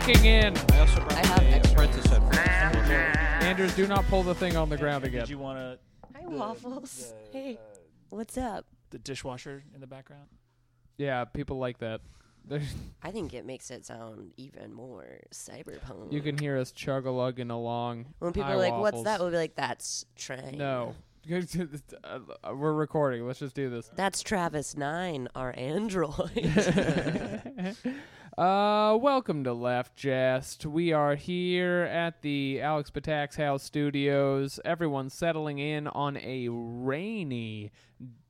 packing in. I also brought I have my extra apprentice headphones. Andrews, do not pull the thing on the ground again. Did you want to Hi, the- Waffles. the, hey, uh, what's up? the dishwasher in the background? Yeah, people like that. I think it makes it sound even more cyberpunk. you can hear us chug a lugging along. when people Hi, are like, "What's that?" We'll be like, "That's train." No. Uh, We're recording. Let's just do this. That's Travis Nine, our android. Uh, welcome to Left Jest. We are here at the Alex Patak's House Studios. Everyone's settling in on a rainy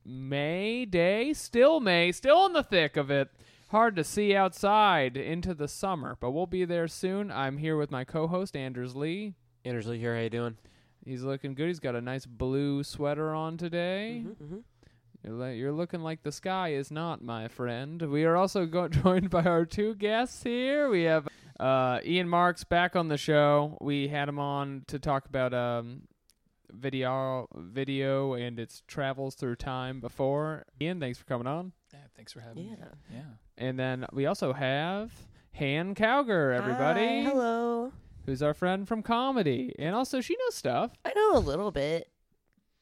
May day. Still May, still in the thick of it. Hard to see outside into the summer, but we'll be there soon. I'm here with my co-host Anders Lee. Anders Lee here. How you doing? He's looking good. He's got a nice blue sweater on today. Mhm, mhm. You're, looking like the sky is not, my friend. We are also go- joined by our two guests here. We have uh, Iain Marcks back on the show. We had him on to talk about um, video, video and its travels through time before. Iain, thanks for coming on. Yeah, thanks for having me. Yeah. Yeah. And then we also have Han Cowger, everybody, Hi, hello. who's our friend from comedy, and also she knows stuff. I know a little bit.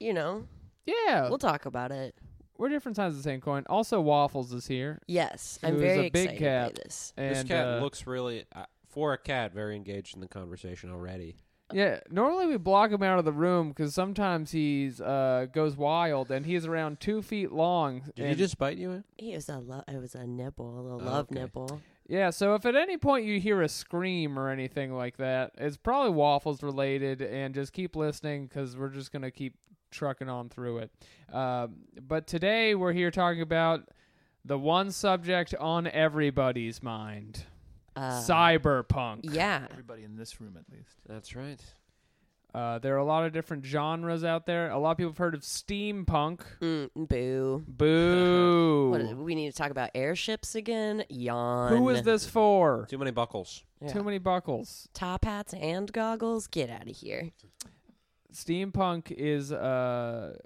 You know, Yeah, we'll talk about it. We're different sides of the same coin. Also, Waffles is here. Yes, I'm very a big excited cat. by this. And, this cat uh, looks really, uh, for a cat, very engaged in the conversation already. Yeah, normally we block him out of the room because sometimes he's uh goes wild and he's around two feet long. Did he just bite you? In? It was a lo- it was a nipple, a little Oh, love okay. nipple. Yeah, so if at any point you hear a scream or anything like that, it's probably waffles related, and just keep listening because we're just gonna keep trucking on through it. Um, but today we're here talking about the one subject on everybody's mind: Uh, cyberpunk. Yeah. Everybody in this room, at least. That's right. Uh, there are a lot of different genres out there. A lot of people have heard of steampunk. Mm, boo. Boo. What is, we need to talk about airships again. Yawn. Who is this for? Too many buckles. Yeah. Too many buckles. Top hats and goggles. Get out of here. Steampunk is uh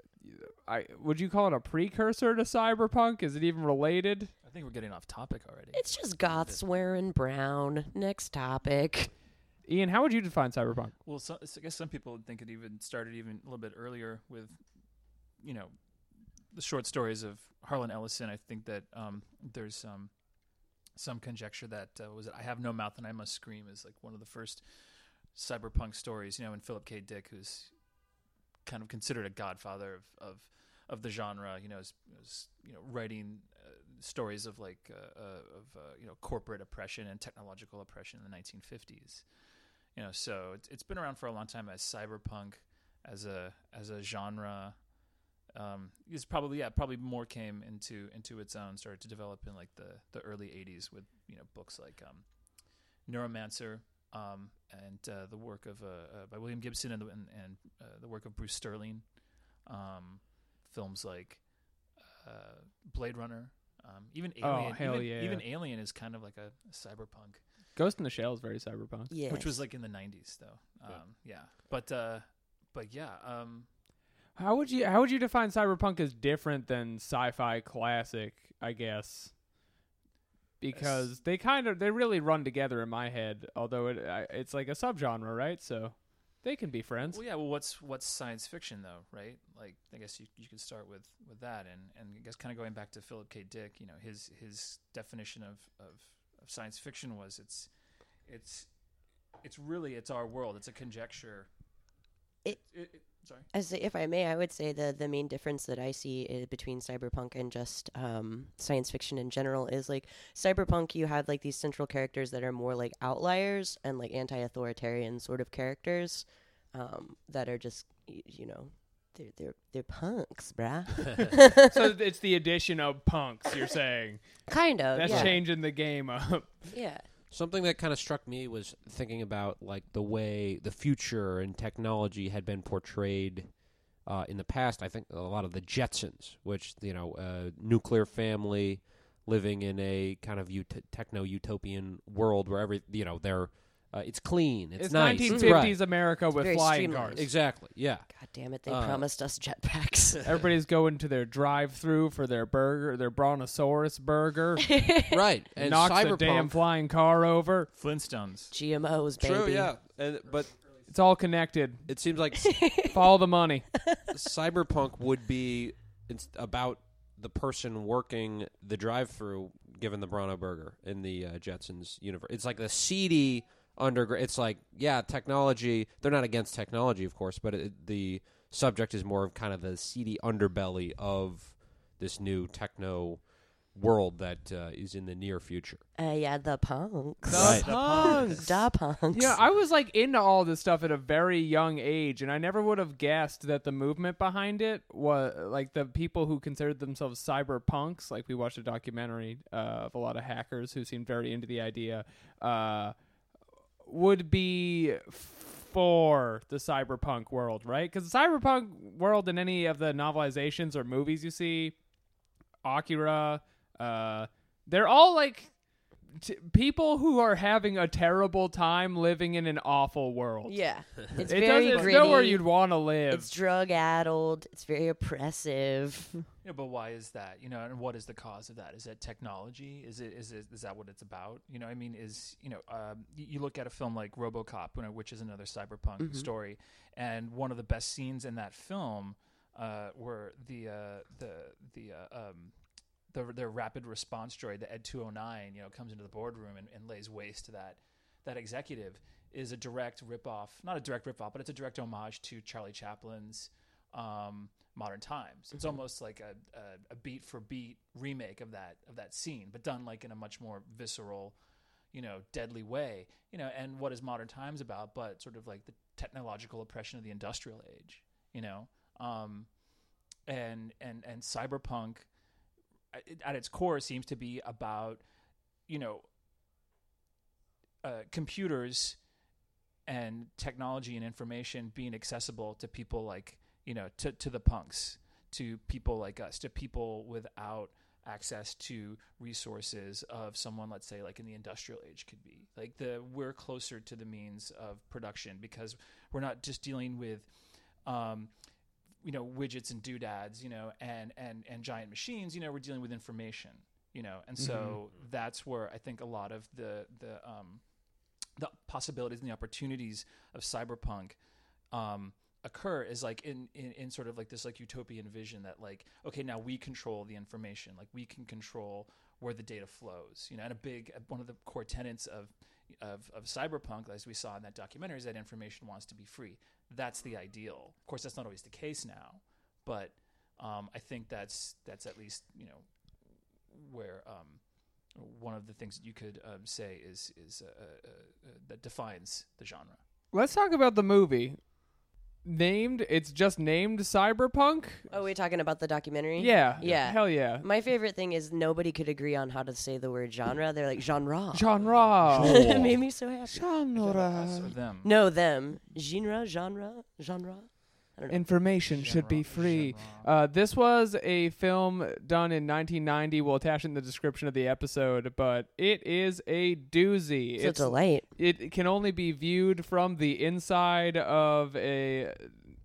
I would you call it a precursor to cyberpunk? Is it even related? I think we're getting off topic already. It's just goths wearing brown. Next topic. Iain, how would you define cyberpunk? well, so, I guess some people would think it even started even a little bit earlier with, you know, the short stories of Harlan Ellison. I think that um, there's some some conjecture that uh, was it I have no mouth and I must scream is like one of the first cyberpunk stories. You know, and Philip K. Dick, who's kind of considered a godfather of of, of the genre. You know, is, is you know writing uh, stories of like uh, uh, of uh, you know corporate oppression and technological oppression in the 1950s. You know, so it's, been around for a long time as cyberpunk as a as a genre. Um, probably yeah probably more came into into its own started to develop in like the the early 80s with you know books like um, Neuromancer um, and uh, the work of uh, uh, by William Gibson and the, and, and uh, the work of Bruce Sterling, um, films like uh, Blade Runner, um, even Oh, Alien. hell even, yeah. even Alien is kind of like a, cyberpunk, Ghost in the Shell is very cyberpunk. Yeah. which was like in the '90s though. Um, yeah. but uh, but yeah, um, How would you how would you define cyberpunk as different than sci-fi classic, I guess? Because they kind of they really run together in my head, although it I, it's like a subgenre, right? So they can be friends. Well, yeah. Well, what's what's science fiction though, right? Like, I guess you you could start with with that, and and I guess kind of going back to Philip K. Dick, you know, his his definition of of, of science fiction was it's it's it's really it's our world. It's a conjecture. It- it, it sorry. As if I may, I would say the the main difference that I see i between cyberpunk and just um, science fiction in general is like cyberpunk. You have like these central characters that are more like outliers and like anti-authoritarian sort of characters um, that are just y- you know they're they're they're punks, bruh. so it's the addition of punks. You're saying kind of. that's yeah. changing the game up. Yeah. Something that kind of struck me was thinking about like the way the future and technology had been portrayed uh, in the past. I think a lot of the Jetsons, which you know, uh, nuclear family living in a kind of ut- techno utopian world where every you know they're Uh, it's clean. It's, It's nice. 1950s Right. America with Very flying streamlined. cars. Exactly. Yeah. God damn it! They Uh, promised us jetpacks. Everybody's going to their drive-through for their burger, their brontosaurus burger. right. And knocks cyberpunk. the damn flying car over. Flintstones. GMOs, baby. True. Yeah. And, but It's all connected. it seems like Follow the money. cyberpunk would be it's about the person working the drive-through given the Bronto burger in the uh, Jetsons universe. It's like the seedy underground. It's like yeah, technology. They're not against technology, of course, but it, the subject is more of kind of the seedy underbelly of this new techno world that uh, is in the near future. Uh, yeah, the punks. The Right. punks. Da punks. Yeah, I was like into all this stuff at a very young age, and I never would have guessed that the movement behind it was like the people who considered themselves cyberpunks. Like we watched a documentary uh, of a lot of hackers who seemed very into the idea. Would be for the cyberpunk world, right? Because the cyberpunk world in any of the novelizations or movies you see, Akira, uh, they're all like t- people who are having a terrible time living in an awful world. yeah. It's it very doesn't. It's gritty. nowhere you'd want to live. It's drug addled. It's very oppressive. Yeah, but why is that? You know, and what is the cause of that? Is it technology? Is it is it is that what it's about? You know, I mean, is you know, um, y- you look at a film like RoboCop, you know, which is another cyberpunk Mhm. story, and one of the best scenes in that film uh, were the uh, the the uh, um, the their rapid response droid, the Ed two hundred nine, you know, comes into the boardroom and, and lays waste to that that executive is a direct ripoff, not a direct ripoff, but it's a direct homage to Charlie Chaplin's um, Modern Times. It's almost like a, a, a beat for beat remake of that of that scene, but done like in a much more visceral, you know, deadly way. You know, and what is Modern Times about? But sort of like the technological oppression of the industrial age. You know, um, and and and cyberpunk at- its core seems to be about you know uh, computers and technology and information being accessible to people like you know to to the punks to people like us to people without access to resources of someone let's say like in the industrial age could be. Like the we're closer to the means of production because we're not just dealing with um you know widgets and doodads you know and and and giant machines you know we're dealing with information you know and so that's where i think a lot of the the um the possibilities and the opportunities of cyberpunk um, occur is like in, in in sort of like this like utopian vision that like okay now we control the information. Like we can control where the data flows you know and a big one of the core tenets of of, of cyberpunk as we saw in that documentary is that information wants to be free that's the ideal of course that's not always the case now but um, I think that's that's at least you know where um, one of the things that you could um, say is is uh, uh, uh, that defines the genre. Let's talk about the movie. Named, it's just named Cyberpunk. Oh, we're talking about the documentary? Yeah, Yeah. hell yeah. My favorite thing is nobody could agree on how to say the word genre. They're like genre. Genre. it made me so happy. Us or Genre. them. No, them. Genre, genre, genre. I don't know. Information should be free. Uh, this was a film done in 1990. We'll attach it in the description of the episode, but it is a doozy. It's a delight. it can only be viewed from the inside of a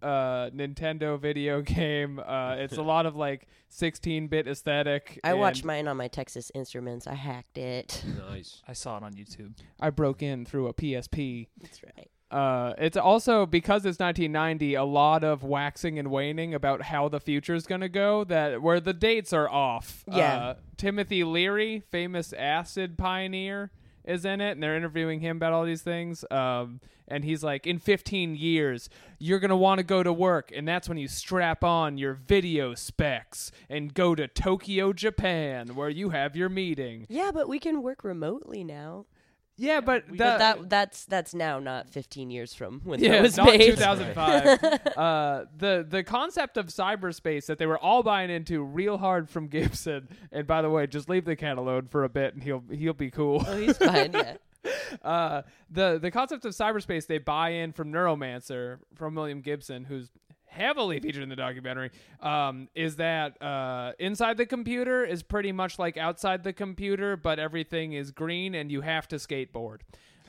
uh, Nintendo video game. Uh, it's a lot of like 16-bit aesthetic. I watched mine on my Texas Instruments. I hacked it. Nice. I saw it on YouTube. I broke in through a PSP. That's right. Uh, it's also because it's 1990, a lot of waxing and waning about how the future is gonna go. That where the dates are off. Yeah. Uh, Timothy Leary, famous acid pioneer, is in it, and they're interviewing him about all these things. Um, and he's like, in 15 years, you're gonna want to go to work, and that's when you strap on your video specs and go to Tokyo, Japan, where you have your meeting. Yeah, but we can work remotely now. Yeah, but, the, But that that's that's now not 15 years from when yeah, that was not made. 2005. uh, the the concept of cyberspace that they were all buying into real hard from Gibson. And by the way, just leave the cat alone for a bit, and he'll he'll be cool. oh, he's fine. Yeah. uh, the the concept of cyberspace they buy in from Neuromancer from William Gibson, who's heavily featured in the documentary, um, is that uh, inside the computer is pretty much like outside the computer, but everything is green and you have to skateboard.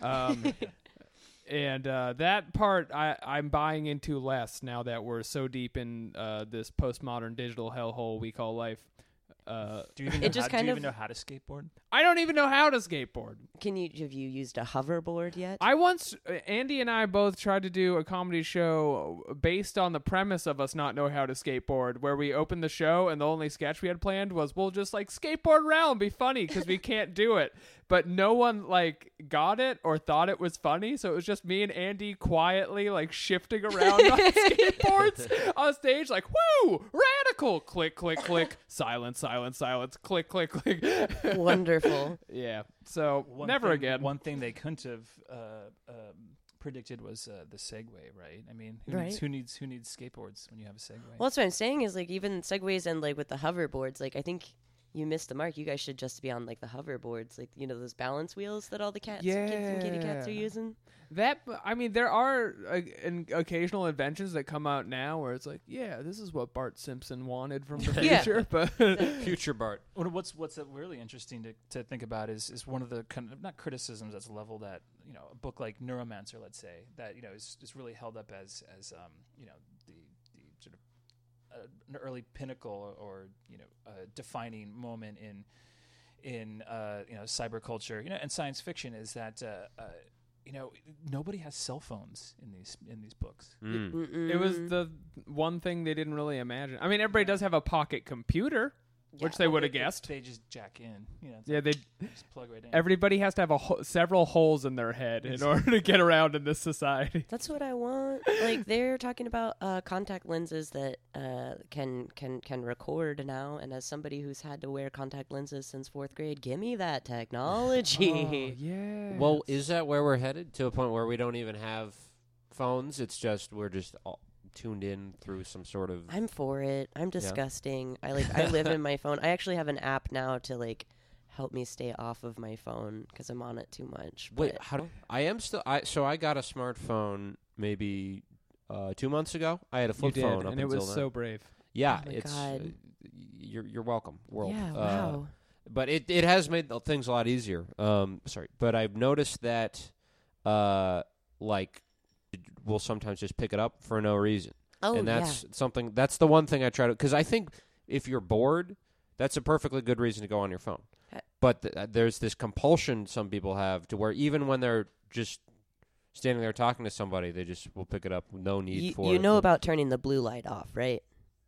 Um, and uh, that part I, I'm buying into less now that we're so deep in uh, this postmodern digital hellhole we call life. Uh, Do you even It know, just how, do kind you of- even know how to skateboard? I don't even know how to skateboard. Can you have you used a hoverboard yet? I once, Andy and I both tried to do a comedy show based on the premise of us not know how to skateboard, where we opened the show and the only sketch we had planned was we'll just like skateboard around, be funny because we can't do it. But no one like got it or thought it was funny, so it was just me and Andy quietly like shifting around on skateboards on stage, like woo, radical, click, click, click, silence, silence, silence, click, click, click. Wonderful. yeah. So One never thing- again. One thing they couldn't have uh, um, predicted was uh, the Segway, right? I mean, who needs who needs who needs skateboards when you have a Segway? Well, that's what I'm saying is like even segways and like with the hoverboards, like I think you missed the mark. You guys should just be on like the hoverboards, like you know those balance wheels that all the cats, kids and kitty cats are using. That I mean, there are uh, occasional inventions that come out now where it's like, yeah, this is what Bart Simpson wanted from the Yeah. future, but Future Bart. What's what's uh, really interesting to, to think about is is one of the kind of not criticisms that's leveled at you know a book like Neuromancer, let's say that you know is, is really held up as as um, you know the the sort of uh, an early pinnacle or you know a defining moment in in uh, you know cyber culture you know and science fiction is that uh, uh, you know nobody has cell phones in these in these books. Mm. it was the one thing they didn't really imagine. I mean, everybody does have a pocket computer, which they Well, would have guessed. They just jack in, you know, Yeah, they just plug right in. everybody has to have a ho- several holes in their head in order to get around in this society. That's what I want. Like they're talking about uh, contact lenses that uh, can can can record now. And as somebody who's had to wear contact lenses since fourth grade, give me that technology. Oh, yeah. Well, is that where we're headed to a point where we don't even have phones? It's just we're just all tuned in through some sort of. I'm for it. I'm disgusting. I like. I live in my phone. I actually have an app now to like help me stay off of my phone because I'm on it too much. Wait, but- how do I am still? I so I got a smartphone maybe uh, two months ago. I had a you flip did, phone up and it was then. so brave. Yeah, Oh my it's God. uh, you're you're welcome, world. Yeah. Uh, Wow. but it it has made things a lot easier. Um, sorry, but I've noticed that, uh, like, we'll sometimes just pick it up for no reason, oh and yeah. that's something. That's the one thing I try to because I think if you're bored, that's a perfectly good reason to go on your phone. Uh, But th- uh, there's this compulsion some people have to where even when they're just standing there talking to somebody, they just will pick it up. No need You, for you it. know about turning the blue light off, right?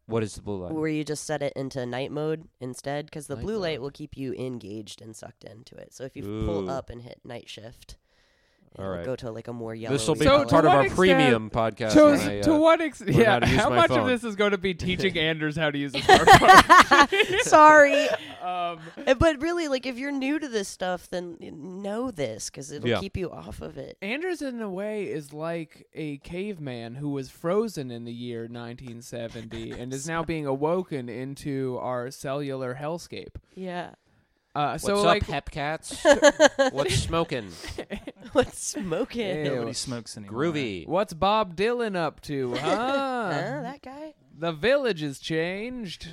what is the blue light? Where you just set it into night mode instead, because the Night blue light mode. will keep you engaged and sucked into it. So if you pull up and hit night shift, All it'll go to like a more yellow. This will be So, part of our extent- premium podcast. To, when I, to uh, what extent? Yeah, how to use how my much of this is going to be teaching Anders how to use a smartphone? Sorry, um, Uh, but really, like if you're new to this stuff, then know this because it'll Yeah. keep you off of it. Anders, in a way, is like a caveman who was frozen in the year 1970 and is now being awoken into our cellular hellscape. Yeah. Uh, What's so, up, like, hepcats? What's smoking? What's smoking? Ew. Nobody smokes anymore. Groovy. what's Bob Dylan up to? Huh? Huh, that guy. the village has changed.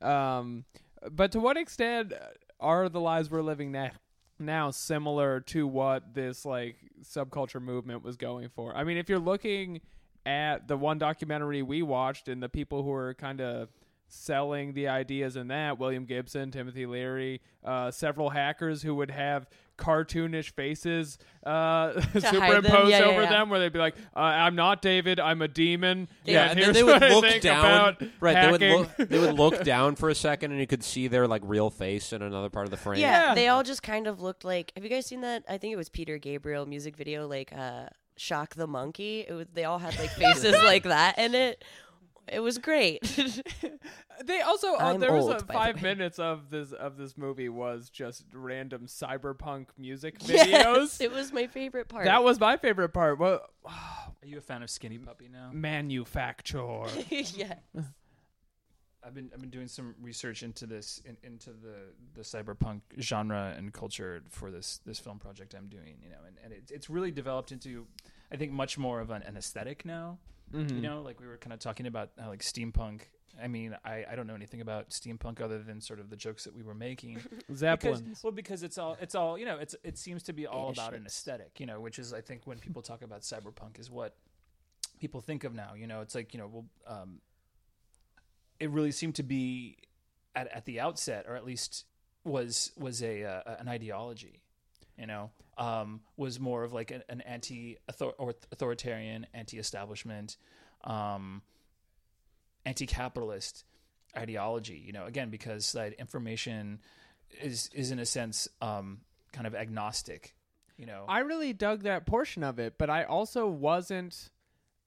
Um, but to what extent are the lives we're living now now similar to what this like subculture movement was going for? I mean, if you're looking at the one documentary we watched and the people who are kind of selling the ideas in that William Gibson, Timothy Leary, uh, several hackers who would have cartoonish faces uh, superimposed Yeah, yeah, over yeah. them, where they'd be like, uh, "I'm not David, I'm a demon." Yeah, and then here's they would what I look think down. Right, hacking. they would look. They would look down for a second, and you could see their like real face in another part of the frame. Yeah, Yeah. they all just kind of looked like. Have you guys seen that? I think it was Peter Gabriel music video, like uh, "Shock the Monkey." It was. They all had like faces like that in it. It was great. They also uh, I'm there was a five minutes of this of this movie was just random cyberpunk music yes, videos. it was my favorite part. that was my favorite part. Well, Are you a fan of Skinny Puppy now? manufacture. yeah. I've been I've been doing some research into this in, into the the cyberpunk genre and culture for this this film project I'm doing. You know, and, and it, it's really developed into I think much more of an, an aesthetic now. Mhm. You know, like we were kind of talking about how like steampunk I mean, I, I don't know anything about steampunk other than sort of the jokes that we were making. Zeppelin. Because, well, because it's all it's all you know. It's it seems to be all Yeah, about an aesthetic, you know, which is I think when people talk about cyberpunk is what people think of now. You know, it's like you know, well, um, it really seemed to be at at the outset, or at least was was a uh, an ideology. You know, um, was more of like an, an anti authoritarian, anti establishment, um, anti capitalist ideology. You know, again because that information is is in a sense um, kind of agnostic. You know, I really dug that portion of it, but I also wasn't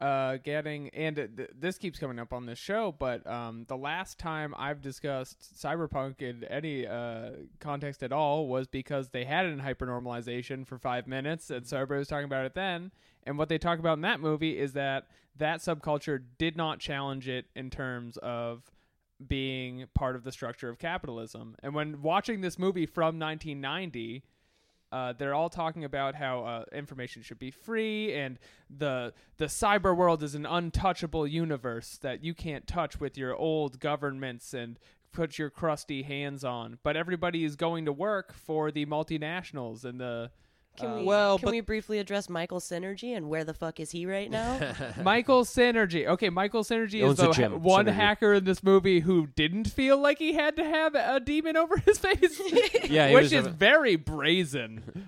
uh, getting, and th- this keeps coming up on this show, but um, the last time I've discussed cyberpunk in any uh, context at all was because they had it in hypernormalization for five minutes, and so everybody was talking about it then. And what they talk about in that movie is that that subculture did not challenge it in terms of being part of the structure of capitalism. And when watching this movie from 1990, uh, they're all talking about how uh, information should be free and the the cyber world is an untouchable universe that you can't touch with your old governments and put your crusty hands on. But everybody is going to work for the multinationals and the Can uh, we well, can but- we briefly address Michael Synergy and where the fuck is he right now? Michael Synergy. Okay, Michael Synergy is the gym, one Synergy. hacker in this movie who didn't feel like he had to have a demon over his face, Yeah, which is a- very brazen.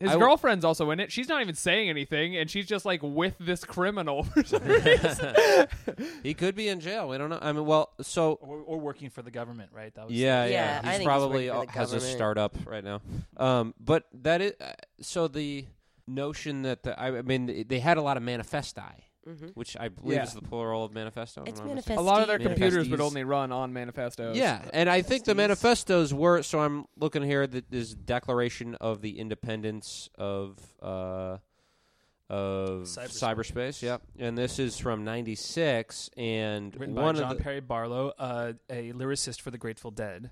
I, His I w- girlfriend's also in it. She's not even saying anything, and she's just like with this criminal for some reason. he could be in jail. We don't know. I mean, well, so or, or working for the government, right? That was yeah, Yeah, yeah, I He's think he's probably working for has a startup right now. Um, but that is uh, so the notion that the, I mean they had a lot of manifesti, Mhm. which I believe Yeah. is the plural of manifesto. It's Am I mistaken? manifest. a lot of their computers would only run on manifestos. Yeah, and I think the manifestos were. So I'm looking here. That this Declaration of the Independence of uh, of Cyberspace. cyberspace. Yep, and this is from '96, and written one by John of the, Perry Barlow, uh, a lyricist for the Grateful Dead.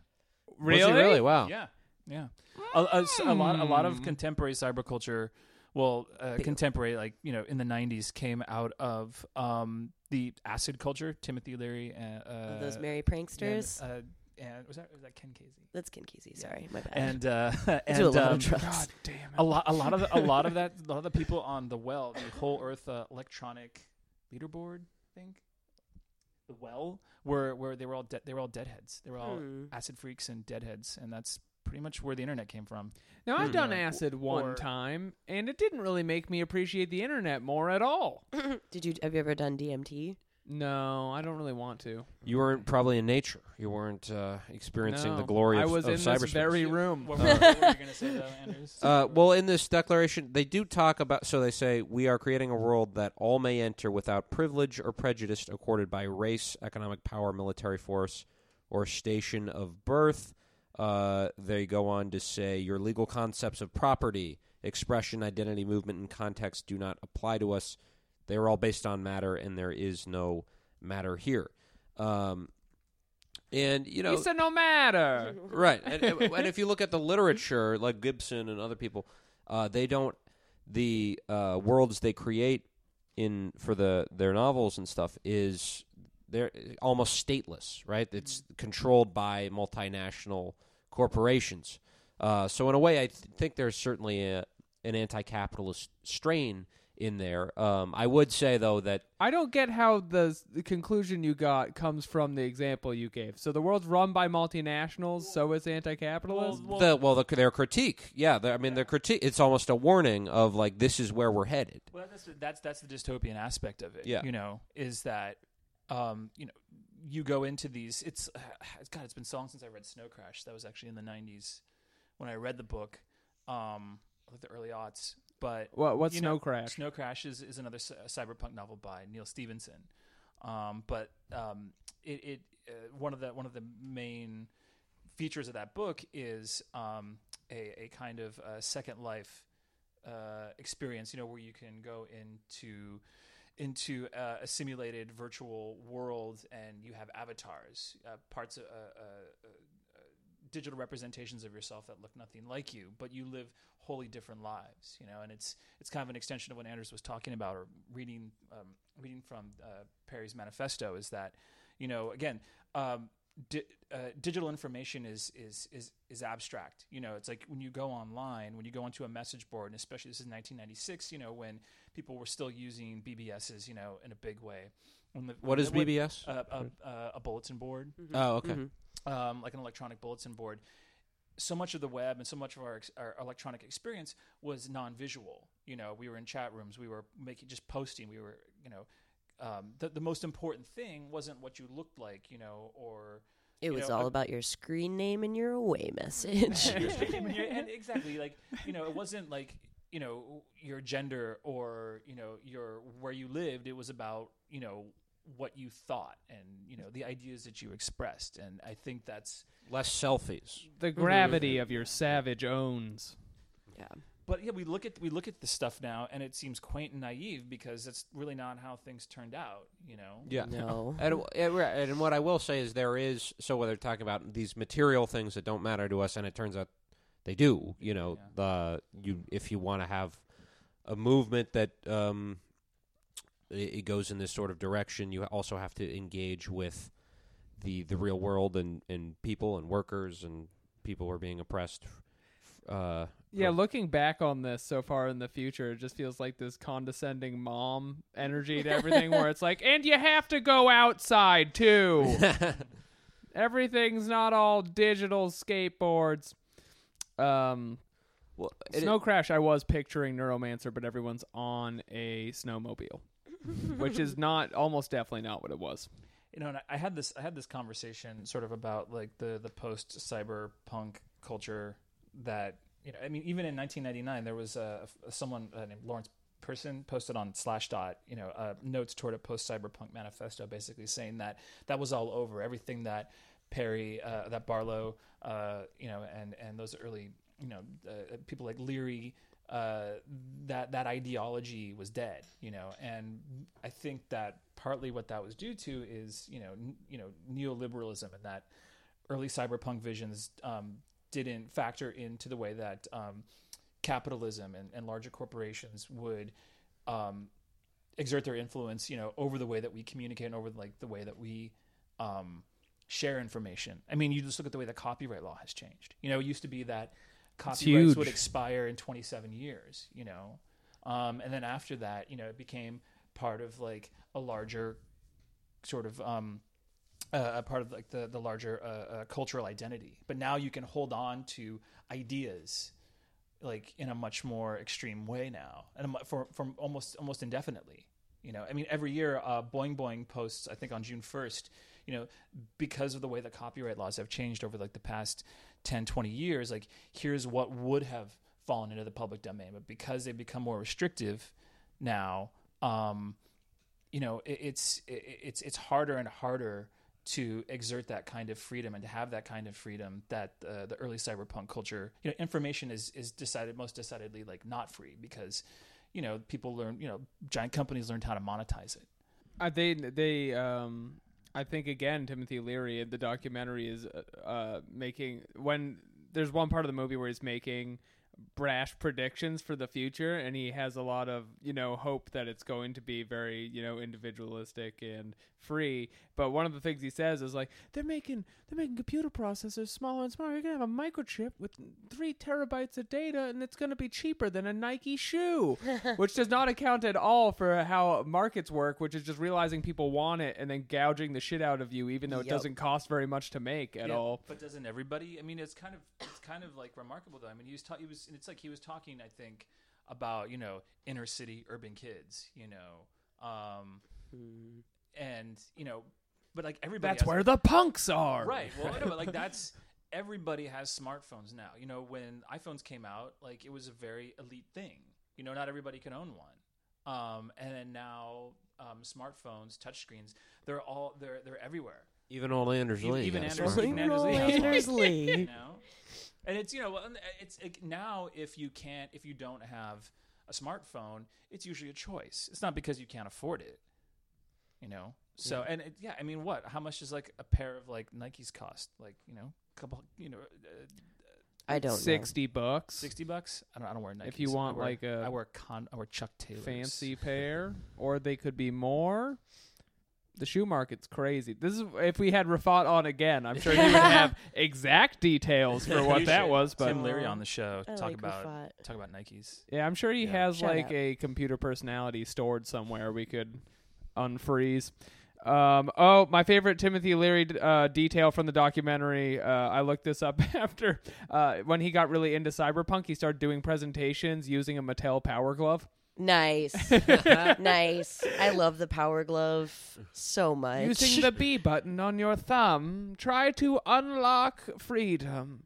really, Was he really wow. Yeah, yeah. A, a s- a lot, a lot of Hmm. contemporary cyberculture. Well, uh, contemporary, like you know, in the '90s, came out of um, the acid culture. Timothy Leary, and, uh, Of those merry and, pranksters. uh, and was that was that Ken Kesey? That's Ken Kesey. Sorry, my bad. And uh, and do a lot um, of drugs. God damn it. a lot, a lot of the, a lot of that, a lot of the people on the well, the whole Earth uh, electronic leaderboard thing, the well, were were they were all de- they were all deadheads. They were all Hmm. acid freaks and deadheads, and that's pretty much where the internet came from. Now I've Hmm. done acid one Or- time, and it didn't really make me appreciate the internet more at all. Did you have you ever done DMT? No, I don't really want to. You weren't probably in nature. You weren't uh, experiencing the No. glory I of, was of in cyberspace. this very room. What were, what were you going to say, though, Anders? Uh, well, in this declaration, they do talk about. So they say we are creating a world that all may enter without privilege or prejudice accorded by race, economic power, military force, or station of birth. Uh, they go on to say your legal concepts of property, expression, identity, movement, and context do not apply to us. They are all based on matter, and there is no matter here. Um, and you know, he said no matter. right and, and if you look at the literature like gibson and other people uh, they don't the uh, worlds they create in for the their novels and stuff is they're almost stateless right it's controlled by multinational corporations uh, so in a way i th- think there's certainly a, an anti-capitalist strain in there um, i would say though that I don't get how the, the conclusion you got comes from the example you gave. So the world's run by multinationals, so it's anti-capitalist. Well, the well the, their critique yeah the, i mean their critique it's almost a warning of like this is where we're headed Well, that's that's that's the dystopian aspect of it. Yeah. you know, is that um, you know, you go into these. It's uh, God, it's been so long since I read Snow Crash. That was actually in the '90s when I read the book, um, like the early aughts. But what? What's Snow know, Crash? Snow Crash is, is another cy- cyberpunk novel by Neal Stephenson. Um, but um, it, it uh, one of the one of the main features of that book is um, a, a kind of uh, second life uh, experience. You know, where you can go into into a simulated virtual world and you have avatars, uh, parts of. Uh, uh, uh, digital representations of yourself that look nothing like you, but you live wholly different lives, you know. And it's it's kind of an extension of what Anders was talking about, or reading um, reading from uh, Perry's manifesto, is that You know, again, um, di- uh, digital information is is is is abstract. You know, it's like when you go online, when you go onto a message board, and especially this is 1996. You know, when people were still using BBSs. You know, in a big way. When the, What is when- BBS? Uh, a, a, a bulletin board oh, okay. Mhm. um, like an electronic bulletin board. So much of the web and so much of our, ex- our electronic experience was non-visual. You know, we were in chat rooms, we were making just posting. We were, you know, um, the the most important thing wasn't what you looked like, you know, or It was know, all a- about your screen name and your away message. Your screen name and your- and exactly like you know, it wasn't like you know your gender or you know your where you lived. It was about you know what you thought and you know the ideas that you expressed. And I think that's Less selfies. The gravity of your savage owns. yeah. But yeah, we look at we look at this stuff now, and it seems quaint and naive because that's really not how things turned out. You know. Yeah. No. And, and what I will say is there is so whether talking about these material things that don't matter to us, and it turns out they do. You know, the you if you want to have a movement that um, it, it goes in this sort of direction, you also have to engage with the the real world and and people and workers and people who are being oppressed. Uh, Yeah, looking back on this so far in the future, it just feels like this condescending mom energy to everything where it's like, and you have to go outside too. Everything's not all digital skateboards. Um, well, it- Snow Crash, I was picturing Neuromancer, but everyone's on a snowmobile, which is not, almost definitely not what it was. You know, and I- I had this I had this conversation sort of about like the the post cyberpunk culture that you know. I mean, even in 1999, there was uh, someone uh, named Lawrence Person posted on Slashdot, you know, uh, notes toward a post cyberpunk manifesto, basically saying that that was all over. Everything that Perry, uh, that Barlow, uh, you know, and and those early, you know, uh, people like Leary, uh, that that ideology was dead, you know, and I think that partly what that was due to is you know n- you know neoliberalism and that early cyberpunk visions um, didn't factor into the way that um, capitalism and, and larger corporations would um, exert their influence, you know, over the way that we communicate and over like the way that we um, share information. I mean, you just look at the way the copyright law has changed. You know, it used to be that copyrights would expire in 27 years. You know, um, and then after that, you know, it became part of like a larger sort of um, uh, a part of like the the larger uh, uh, cultural identity. But now you can hold on to ideas like in a much more extreme way now, and for from almost almost indefinitely. You know, I mean, every year, uh, Boing Boing posts. I think on June first. You know, because of the way the copyright laws have changed over like the past 10, 20 years, like here's what would have fallen into the public domain, but because they've become more restrictive now, um, you know, it, it's it, it's it's harder and harder to exert that kind of freedom and to have that kind of freedom that uh, the early cyberpunk culture, you know, information is is decided most decidedly like not free because, you know, people learn, you know, giant companies learned how to monetize it. Uh, they they um I think again Timothy Leary in the documentary is uh, uh, making when there's one part of the movie where he's making brash predictions for the future and he has a lot of you know hope that it's going to be very you know individualistic and free but one of the things he says is like they're making they're making computer processors smaller and smaller you're gonna have a microchip with three terabytes of data and it's gonna be cheaper than a nike shoe which does not account at all for how markets work which is just realizing people want it and then gouging the shit out of you even though it doesn't cost very much to make at Yeah, all But doesn't everybody? I mean, it's kind of it's kind of like remarkable though. I mean, he was ta- he was it's like he was talking. I think about you know inner city urban kids. You know, um, and you know, but like everybody. that's has- where the punks are Right. Well, no, but like that's everybody has smartphones now. You know, when iPhones came out, like it was a very elite thing. You know, not everybody can own one. Um, and then now um, smartphones, touchscreens, they're all they're they're everywhere. Even old Anders Lee. even got Anders- smart- even Anders Lee has one. Anders You Lee. know, and it's you know it's it, now if you can't if you don't have a smartphone, it's usually a choice. It's not because you can't afford it. You know. So and it, yeah, I mean, what? How much does like a pair of like Nikes cost? Like you know, a couple, you know, uh, I don't know. 60 bucks sixty bucks. I don't, I don't wear Nikes. If you want, wear, like, a I wear con, I wear Chuck Taylors. fancy pair or they could be more the shoe market's crazy. This is if we had Rafat on again, I'm sure he would have exact details for what that should. was. But Tim Leary on the show I talk like about Rafat. talk about Nikes. yeah, I'm sure he Yeah. has Shout like out. a computer personality stored somewhere we could unfreeze. Um, oh, my favorite Timothy Leary uh, detail from the documentary. Uh, I looked this up after uh, when he got really into cyberpunk. He started doing presentations using a Mattel Power Glove. Nice. nice. I love the power glove so much. Using the B button on your thumb, try to unlock freedom.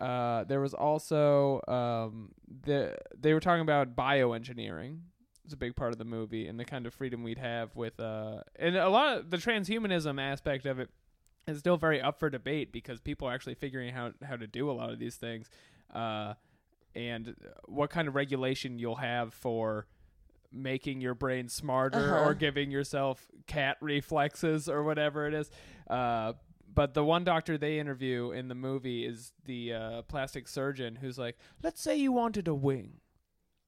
Uh, there was also um, the they were talking about bioengineering. It's a big part of the movie and the kind of freedom we'd have with uh, and a lot of the transhumanism aspect of it is still very up for debate because people are actually figuring out how to do a lot of these things, uh, and what kind of regulation you'll have for making your brain smarter Uh-huh. or giving yourself cat reflexes or whatever it is. Uh, but the one doctor they interview in the movie is the uh, plastic surgeon who's like, let's say you wanted a wing.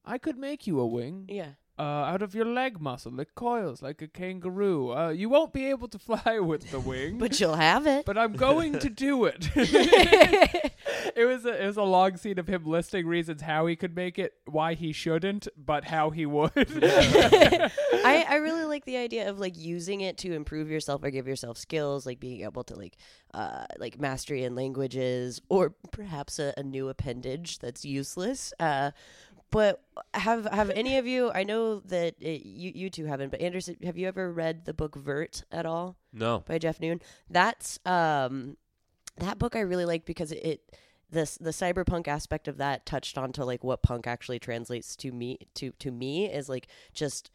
I could make you a wing yeah. Uh, out of your leg muscle. It coils like a kangaroo. Uh, you won't be able to fly with the wing, But you'll have it. but I'm going to do it. it was a, it was a long scene of him listing reasons how he could make it, why he shouldn't, but how he would. I, I really like the idea of like using it to improve yourself or give yourself skills, like being able to like uh like mastery in languages or perhaps a, a new appendage that's useless. Uh but have have any of you? I know that it, you you two haven't, but Anderson, have you ever read the book Vurt at all? No. by Jeff Noon. That's um that book I really like because it, it this the cyberpunk aspect of that touched onto like what punk actually translates to me to to me is like just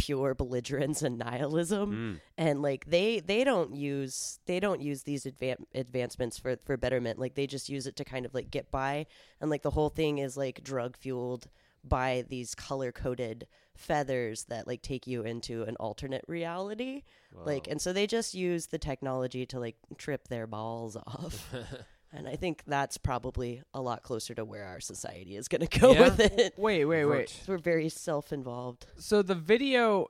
pure belligerence and nihilism. Mm. and like they they don't use they don't use these advan- advancements for for betterment. Like they just use it to kind of like get by. And like the whole thing is like drug fueled by these color coded feathers that like take you into an alternate reality. Like and so they just use the technology to like trip their balls off and i think that's probably a lot closer to where our society is going to go Yeah. with it wait, wait, wait. we're very self-involved So the video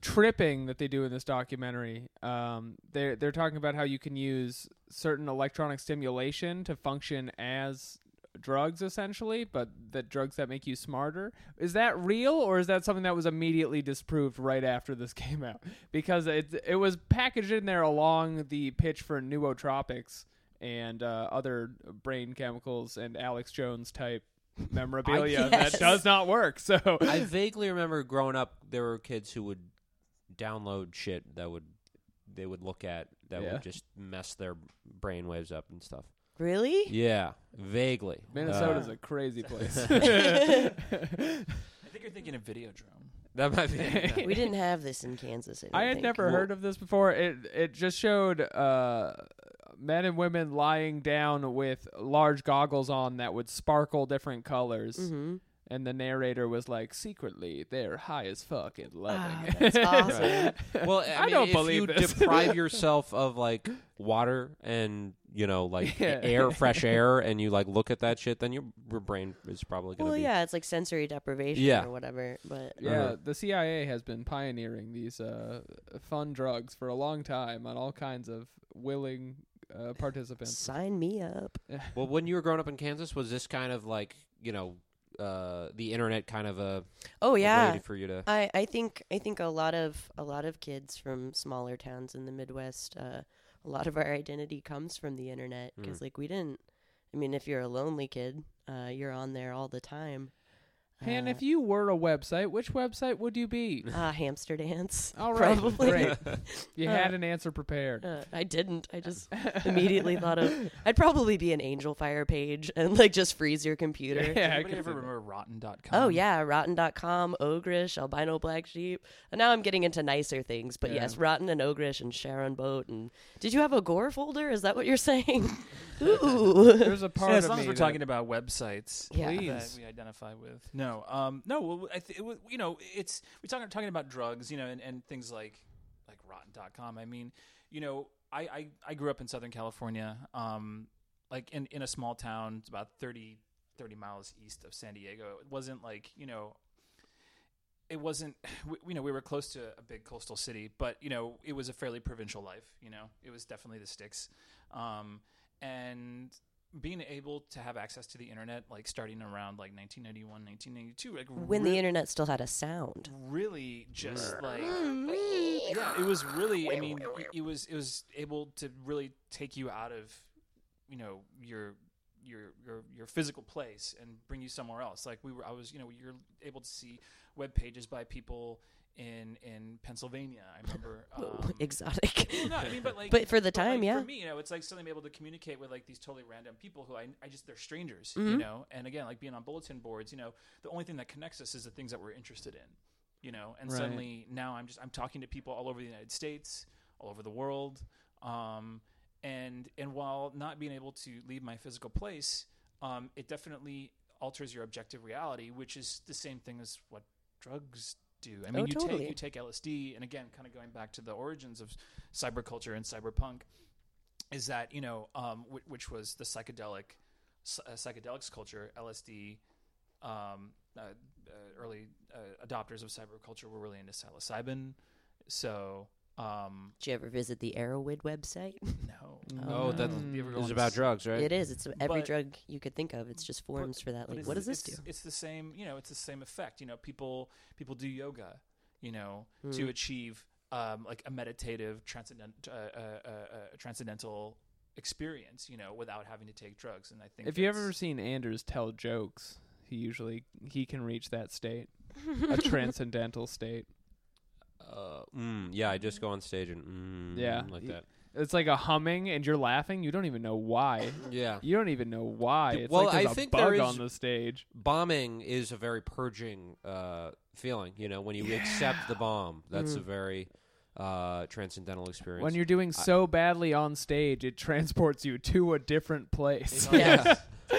tripping that they do in this documentary, um, they're they're talking about how you can use certain electronic stimulation to function as drugs essentially but the drugs that make you smarter is that real or is that something that was immediately disproved right after this came out because it it was packaged in there along the pitch for nootropics and uh, other brain chemicals and alex jones type memorabilia Yes. that does not work so I vaguely remember growing up, there were kids who would download shit that would they would look at that Yeah. would just mess their brain waves up and stuff. really Yeah, vaguely. Minnesota's Uh, a crazy place. I think you're thinking of Videodrome. that might be. we didn't have this in kansas i, I had think. never heard of this before. It it just showed uh, men and women lying down with large goggles on that would sparkle different colors, hmm and the narrator was like, "Secretly, they're high as fuck and loving." Ah, that's awesome. Well, I, I mean, don't if believe you this. deprive yourself of like water and you know like Yeah. air, fresh air, and you like look at that shit, then your, your brain is probably gonna well be. yeah it's like sensory deprivation Yeah. or whatever but Yeah, Uh-huh. the CIA has been pioneering these uh, fun drugs for a long time on all kinds of willing uh, participants. sign me up Well, when you were growing up in Kansas, was this kind of like you know uh, the internet kind of a oh yeah way for you to? I, I think I think a lot of a lot of kids from smaller towns in the Midwest, uh, a lot of our identity comes from the internet because Mm. like we didn't. I mean, if you're a lonely kid, uh, you're on there all the time. And Uh, if you were a website, which website would you be? uh, hamster dance, All right, probably. great. You Uh, had an answer prepared. Uh, I didn't. I just immediately thought of. I'd probably be an Angel Fire page and like just freeze your computer. Yeah, I Does anybody could ever see that. remember Rotten.com? Oh yeah, rotten.com, ogrish, albino black sheep. And now I'm getting into nicer things, but Yeah. yes, rotten and ogrish and Sharon boat and Did you have a gore folder? Is that what you're saying? Ooh. There's a part Yeah, as long me as we're that- talking about websites Yeah. that Please. we identify with. No, um, no. Well, I th- was, you know, it's we're talking talking about drugs, you know, and, and things like like Rotten.com. I mean, you know, I, I, I grew up in Southern California, um, like in in a small town, it's about 30, 30 miles east of San Diego. It wasn't like you know. it wasn't we, you know we were close to a big coastal city but you know it was a fairly provincial life you know it was definitely the sticks um, being able to have access to the internet like starting around like 1991 1992 like when re- the internet still had a sound. really just like mm, yeah it was really i mean it- it was it was able to really take you out of you know your your your your physical place and bring you somewhere else. Like we were i was you know you're able to see web pages by people in in pennsylvania i remember um, Exotic. no, I mean, but like, But for the like, time, yeah. For me, you know, it's like suddenly I'm able to communicate with like these totally random people who I, I just they're strangers, you Mhm. know. And again, like being on bulletin boards, you know, the only thing that connects us is the things that we're interested in, you know. And Right. suddenly now I'm just I'm talking to people all over the United States, all over the world, um, and and while not being able to leave my physical place, um, it definitely alters your objective reality, which is the same thing as what drugs do. I mean, Oh, you totally. take you take LSD, and again, kind of going back to the origins of cyberculture and cyberpunk, is that you know, um, wh- which was the psychedelic uh, psychedelics culture, LSD. Um, uh, uh, early uh, adopters of cyberculture were really into psilocybin, so um, Did you ever visit the Erowid website? no. Oh, that Mm. You ever go is on about s- drugs, right? It is. It's every But- drug you could think of. It's just forms for that. But Like, it's what the- does this do? it's, It's the same, you know, it's the same effect. You know, people people do yoga, you know, to Mm. achieve um, like a meditative transcendent uh, uh, uh, uh, transcendental experience, you know, without having to take drugs. And I think If you that's- ever seen Anders tell jokes, he usually he can reach that state, a transcendental state. Uh, mm, yeah, I just go on stage and mm, Yeah. like that. It's like a humming, and you're laughing. You don't even know why. Yeah, You don't even know why. It's well, like there's I a think bug there is- on the stage. bombing is a very purging uh, feeling. You know, when you accept the bomb, that's a Mm. very uh, transcendental experience. When you're doing so badly on stage, it transports you to a different place. They Yeah. don't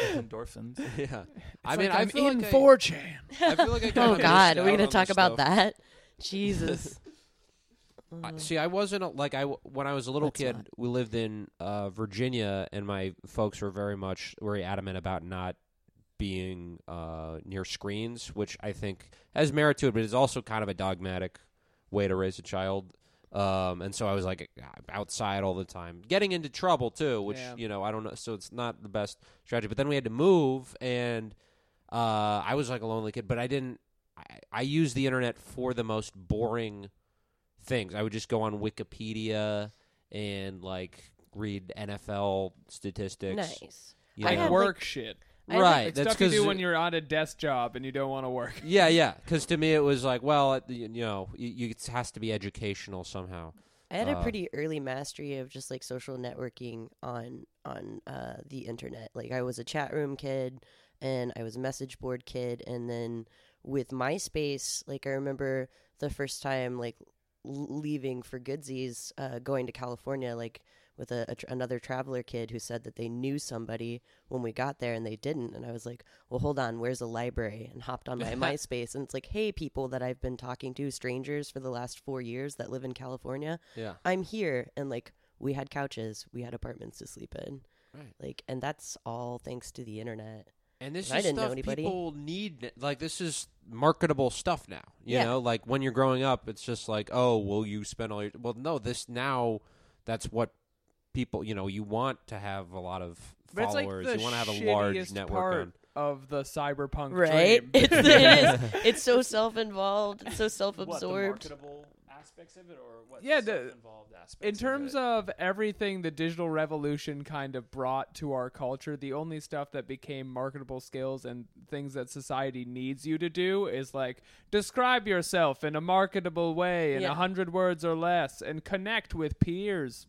have endorphins. yeah, It's I mean, like I I'm feel in like I- 4chan. I feel like I oh God, are we gonna talk about stuff. that? Jesus. I- See, I wasn't a- like I w- when I was a little Let's kid. not. We lived in uh, Virginia, and my folks were very much very adamant about not being uh, near screens, which I think has merit to it, but is also kind of a dogmatic way to raise a child. Um, and so I was like outside all the time, getting into trouble too, which Yeah. you know I don't know. So it's not the best strategy. But then we had to move, and uh, I was like a lonely kid, but I didn't. I, I used the internet for the most boring things. I would just go on Wikipedia and like read NFL statistics. nice. you I Like know? had, work shit. I had, right. Like that's stuff you do because when you're on a desk job and you don't want to work. yeah, yeah. Because to me it was like, well, it, you know, you, you, it has to be educational somehow. I had a Uh, pretty early mastery of just like social networking on on uh, the internet. Like I was a chat room kid, and I was a message board kid, and then with MySpace, like I remember the first time like leaving for goodsies, uh, going to California, like with a, a tr- another traveler kid who said that they knew somebody when we got there and they didn't, and I was like, well, hold on, where's a library? And hopped on my MySpace, and it's like, hey, people that I've been talking to, strangers for the last four years that live in California. Yeah. I'm here and like we had couches, we had apartments to sleep in. Right. Like and that's all thanks to the internet. And this And I is didn't stuff anybody. people need. Like this is marketable stuff now. You Yeah. know, like when you're growing up, it's just like, oh, will you spend all your? Well, no. This now, that's what people. You know, you want to have a lot of But it's like followers. you want to have a large network part of the cyberpunk Right? dream. It's it is. It's so self involved, it's so self What the absorbed. marketable aspects of it, or what? Yeah, the the- self-involved aspects. In terms of, of everything the digital revolution kind of brought to our culture, the only stuff that became marketable skills and things that society needs you to do is like describe yourself in a marketable way in a Yeah. hundred words or less and connect with peers.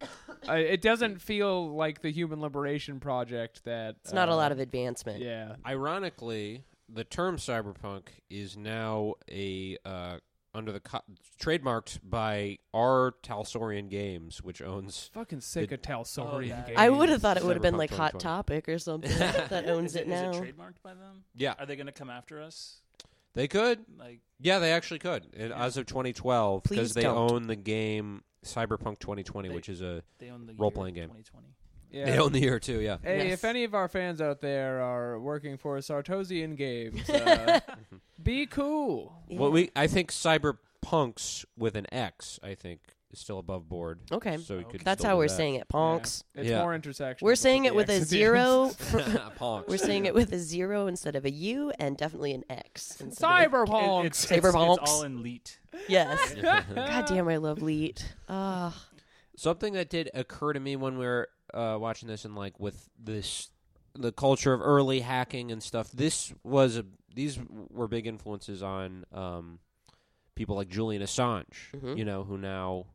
uh, it doesn't feel like the human liberation project that It's not a uh, lot of advancement. yeah Ironically, the term cyberpunk is now a uh, under the co- trademarked by R. Talsorian Games, which owns. fucking sick The- of Talsorian oh, yeah. games. I would have thought it would have been like Hot Topic or something that owns is it it, is now. it trademarked by them? Yeah, Are they going to come after us? they could. Like, Yeah, they actually could. And Yeah. As of 2012, because they don't. own the game Cyberpunk 2020, They- which is a they own the Role-playing game. 2020. Yeah. They own the year too. Yeah. Hey, Yes. if any of our fans out there are working for Sartosian Games, uh, be cool. Well, we I think cyberpunks with an X. I think is still above board. Okay. So we could. That's how we're that. saying it, Ponks. It's Yeah. more intersectional. We're saying it with a X at the zero. end. Ponks. We're saying it with a zero instead of a U, and definitely an X. instead of a- Cyberpunk. It- it's, Saber it's, it's all in leet. Yes. God damn, I love Leet. Ah. Something that did occur to me when we were uh, watching this, and like with this, the culture of early hacking and stuff. This was a, these were big influences on um, people like Julian Assange. Mhm. You know, who now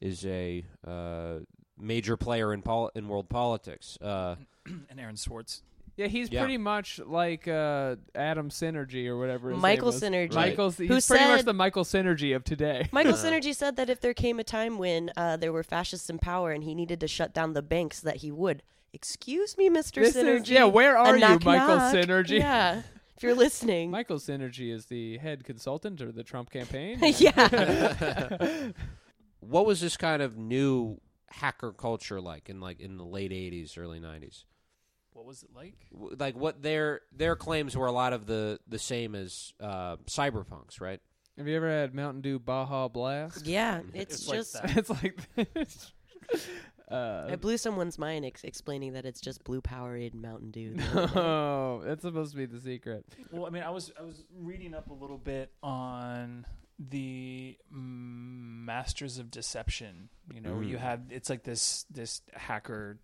is a uh, major player in pol- in world politics. Uh, and Aaron Swartz. Yeah, he's Yeah. pretty much like uh, Adam Synergy or whatever. His Michael name was. Synergy. Right. Michael's he's Who pretty much said- the Michael Synergy of today. Michael Synergy said that if there came a time when uh, there were fascists in power and he needed to shut down the banks, that he would. Excuse me, Mr. This is- Synergy. yeah, where A are you, knock, Michael knock. Synergy? Yeah, if you're listening. Michael Synergy is the head consultant of the Trump campaign. yeah. what was this kind of new hacker culture like in like in the late '80s, early '90s? What was it like? Like what their their claims were a lot of the the same as uh, cyberpunks, right? Have you ever had Mountain Dew Baja Blast? Yeah, it's, It's just. that. it's like this. Uh, I blew someone's mind ex- explaining that it's just blue Powerade Mountain Dew. the other no, that's supposed to be the secret. Well, I mean, I was I was reading up a little bit on the mm, Masters of Deception. You know, where you Mm. had it's like this this hacker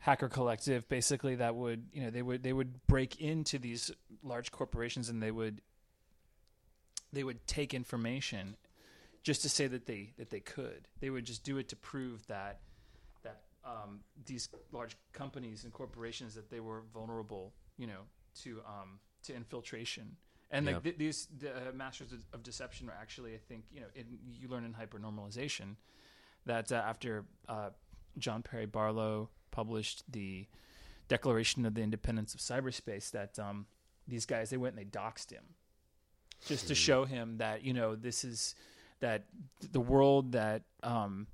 hacker collective basically that would you know they would they would break into these large corporations and they would they would take information just to say that they that they could. They would just do it to prove that that um, these large companies and corporations that they were vulnerable, you know, to um, to infiltration. And Yeah. like th- these the, uh, masters of, of deception are actually, I think, you know, in, you learn in hypernormalization that uh, after uh, John Perry Barlow published the Declaration of the Independence of Cyberspace, that um, these guys they went and they doxed him just to show him that you know this is that the world that um,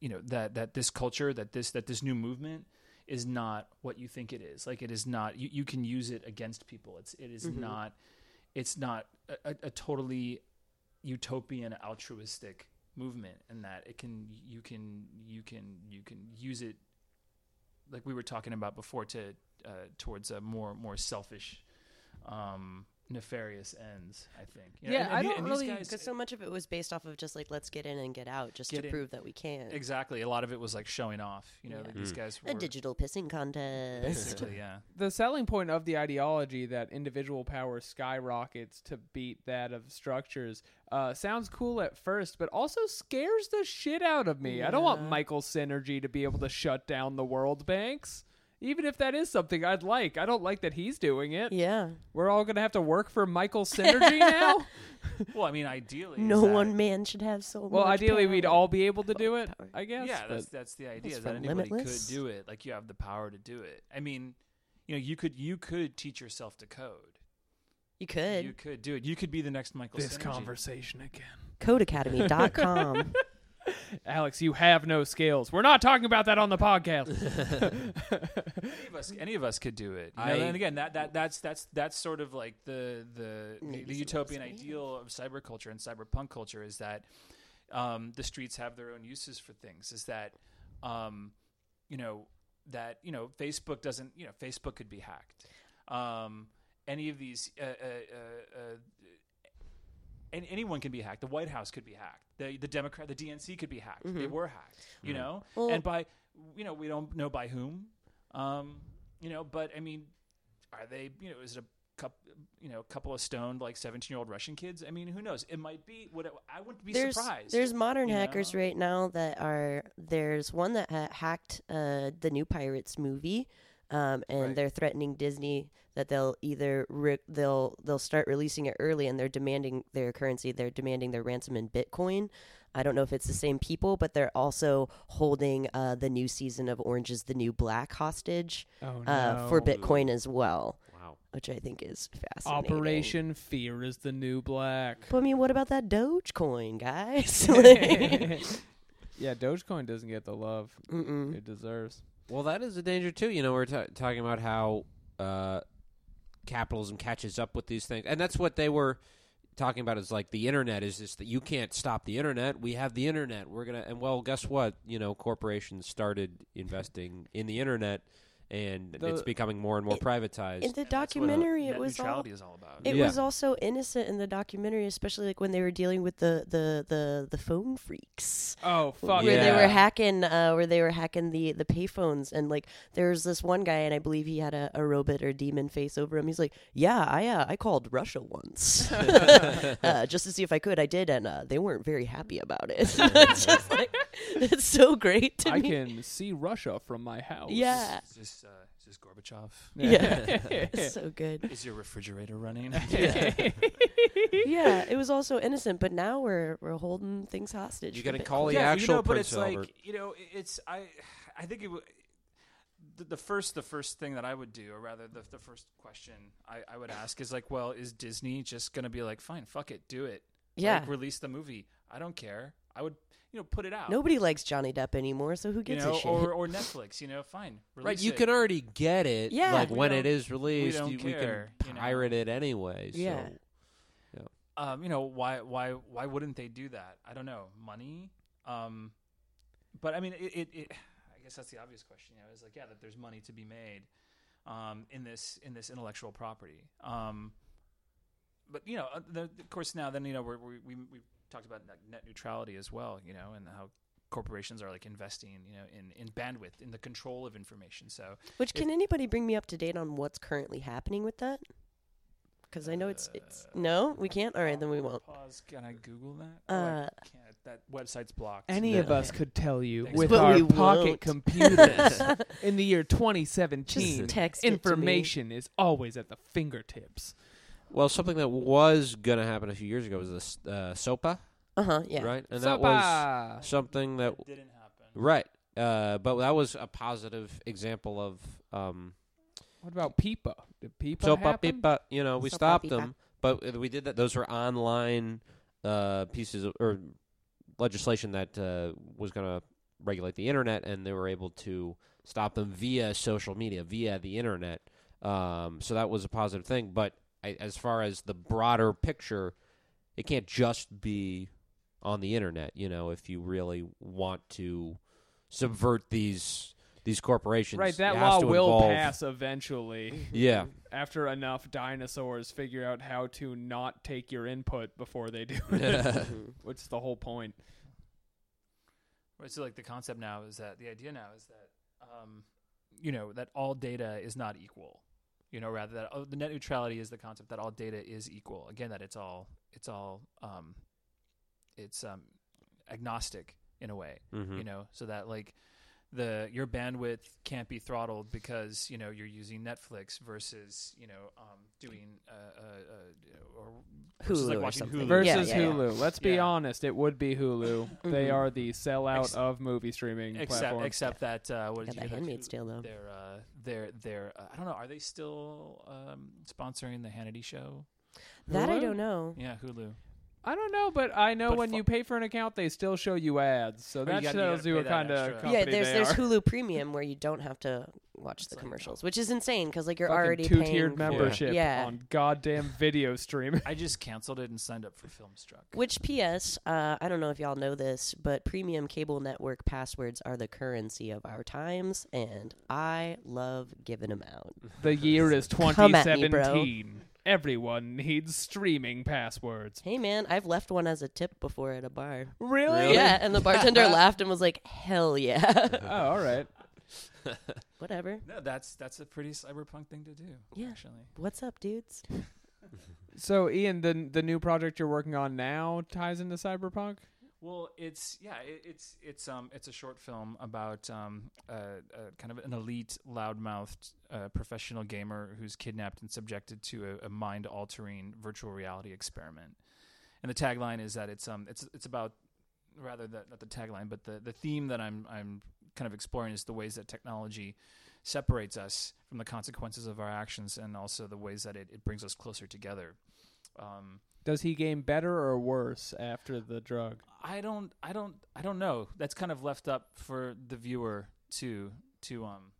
you know that that this culture that this that this new movement is not what you think it is. Like it is not you, you can use it against people. It's it is Mhm. not it's not a, a totally utopian altruistic movement and that it can you can you can you can use it like we were talking about before to uh, towards a more more selfish um nefarious ends i think You know, Yeah, and- I and the- don't and really- Because so much of it was based off of just like let's get in and get out, just Get to in. prove that we can. Exactly. A lot of it was like showing off. You know, Yeah. that these Mm. guys were A digital pissing contest. basically, yeah. The selling point of the ideology that individual power skyrockets to beat that of structures uh, sounds cool at first, but also scares the shit out of me. I don't want Yeah. Michael Synergy to be able to shut down the world banks. Even if that is something I'd like, I don't like that he's doing it. yeah. We're all gonna have to work for Michael Synergy now. Well, I mean, ideally, No that- one man should have so well, much ideally, we'd all be able to do it. Power. I guess. Yeah, that's that's the idea. It's That from anybody Limitless. could do it. Like you have the power to do it. I mean, you know, you could you could teach yourself to code. You could. You could do it. You could be the next Michael. this Synergy. conversation again. Codecademy.com. Alex, you have no skills. We're not talking about that on the podcast. Any of us, any of us could do it. You know? I- and again, that, that that's that's that's sort of like the the the, the utopian of us may. ideal of cyberculture and cyberpunk culture is that um, the streets have their own uses for things. Is that um, you know that you know Facebook doesn't you know Facebook could be hacked. Um, any of these. Uh, uh, uh, any, anyone can be hacked. The White House could be hacked. The the Democrat, the DNC could be hacked. They Mhm. were hacked. You Mhm. know, Well- and by you know we don't know by whom. Um, you know, but I mean, are they? You know, is it a couple? You know, a couple of stoned like seventeen-year-old Russian kids? I mean, who knows? It might be. What I wouldn't be there's surprised. there's modern hackers know? right now that are there's one that ha- hacked uh, the new Pirates movie, um, and Right. they're threatening Disney that they'll either re- they'll they'll start releasing it early, and they're demanding their currency. They're demanding their ransom in Bitcoin. I don't know if it's the same people, but they're also holding uh, the new season of Orange is the New Black hostage Oh uh, for Bitcoin as well, Wow. which I think is fascinating. Operation Fear is the new black. But I mean, what about that Dogecoin, guys? Like- Yeah, Dogecoin doesn't get the love Mm-mm. it deserves. Well, that is a danger too. You know, we're ta talking about how uh, capitalism catches up with these things, and that's what they were talking about. Is like the internet is just that you can't stop the internet. We have the internet. We're gonna and well, guess what? You know, corporations started investing in the internet, and The- it's becoming more and more In- privatized. In the And that's what documentary, it was all neutrality is all about. It Yeah. was also innocent in the documentary, especially like when they were dealing with the the the, the phone freaks. Oh fuck Where they were hacking, uh, where they were hacking the the payphones, and like there was this one guy, and I believe he had a, a robot or demon face over him. He's like, "Yeah, I uh, I called Russia once, uh, just to see if I could. I did, and uh, they weren't very happy about it. it's just like it's so great to I me. can see Russia from my house. Yeah, Is this, uh, is this Gorbachev? yeah, it's so good. Is your refrigerator running? Yeah, it was also innocent, but now we're we're holding things hostage. You for gotta call the yeah, actual you know, but Prince it's Albert. like you know, it's I, I think it would. The, the first, the first thing that I would do, or rather, the the first question I, I would ask is like, well, is Disney just gonna be like, fine, fuck it, do it, Yeah, like, release the movie. I don't care. I would, you know, put it out. nobody likes Johnny Depp anymore, so who you gives know, a shit? or or Netflix, you know, fine, Right, you it. can already get it. Yeah. like We when it is released, don't you, we care, can you know. pirate it anyway. So. Yeah. um, you know, why why why wouldn't they do that? I don't know, money. Um, but I mean, it, it, it. I guess that's the obvious question. You know, is like, yeah, that there's money to be made um, in this in this intellectual property. Um, but you know, uh, the, of course, now then you know we're, we we we talked about net- net neutrality as well. You know, and how corporations are like investing, you know, in in bandwidth, in the control of information. So Which can anybody bring me up to date on what's currently happening with that? Because I know it's it's no, we can't. All right, then we won't. Pause. Can I Google that? Oh, I Uh, can't. That website's blocked. Any Yeah. of us could tell you Thanks. with But our pocket won't. computers in the year 2017. Just text it to me. information is always at the fingertips. Well, something that was going to happen a few years ago was this uh, SOPA, Uh huh. Yeah. right? And that was something that That didn't happen. right, uh, but that was a positive example of um, What about Peepa? Did Peepa SOPA. happen? Pipa, you know, we Sopa, stopped Pipa. them, but we did that. Those were online uh, pieces of, or legislation that uh, was going to regulate the internet, and they were able to stop them via social media, via the internet. Um, so that was a positive thing. But I, as far as the broader picture, it can't just be on the internet. You know, if you really want to subvert these these corporations, Right, that law will involve- pass eventually Yeah, after enough dinosaurs figure out how to not take your input before they do it, Mhm. which is the whole point. Right, so like the concept now is that the idea now is that um, you know that all data is not equal. You know, rather that oh, the net neutrality is the concept that all data is equal. Again, that it's all it's all um, it's um, agnostic in a way. Mhm. You know, so that like the your bandwidth can't be throttled because you know you're using Netflix versus you know um, doing uh, uh, uh, or Hulu like or something. Hulu. Versus Yeah, yeah, yeah. Hulu. Let's be Yeah. honest, it would be Hulu. They Mhm. are the sellout Ex- of movie streaming except platforms. except that uh, what did the you hear Handmaid's Hulu- Tale though. They're uh, they're they're uh, I don't know. Are they still um, sponsoring the Hannity show? That I don't know. Yeah, Hulu. I don't know, but I know But when fu- you pay for an account, they still show you ads. So you that gotta- you tells gotta you pay what that kind of company Yeah, there's they there's are. Hulu Premium where you don't have to watch It's the like, commercials, oh. which is insane because like you're Fucking already two-tiered paying for- membership Yeah. on goddamn video streaming. I just canceled it and signed up for Filmstruck. Which P.S. Uh, I don't know if y'all know this, but premium cable network passwords are the currency of our times, and I love giving them out. The year is Come at me, bro. 2017. Everyone needs streaming passwords. Hey man, I've left one as a tip before at a bar. Really? Really? Yeah, and the bartender laughed and was like, "Hell yeah, Oh, all right. whatever." No, that's that's a pretty cyberpunk thing to do. Yeah. actually. What's up, dudes? So, Ian, the the new project you're working on now ties into cyberpunk. Well, it's yeah, it, it's it's um it's a short film about um uh, kind of an elite, loudmouthed uh, professional gamer who's kidnapped and subjected to a, a mind-altering virtual reality experiment. And the tagline is that it's um it's it's about rather the, not the tagline, but the the theme that I'm I'm kind of exploring is the ways that technology separates us from the consequences of our actions, and also the ways that it, it brings us closer together. Um, Does he game better or worse after the drug? I don't, I don't, I don't know. That's kind of left up for the viewer to to um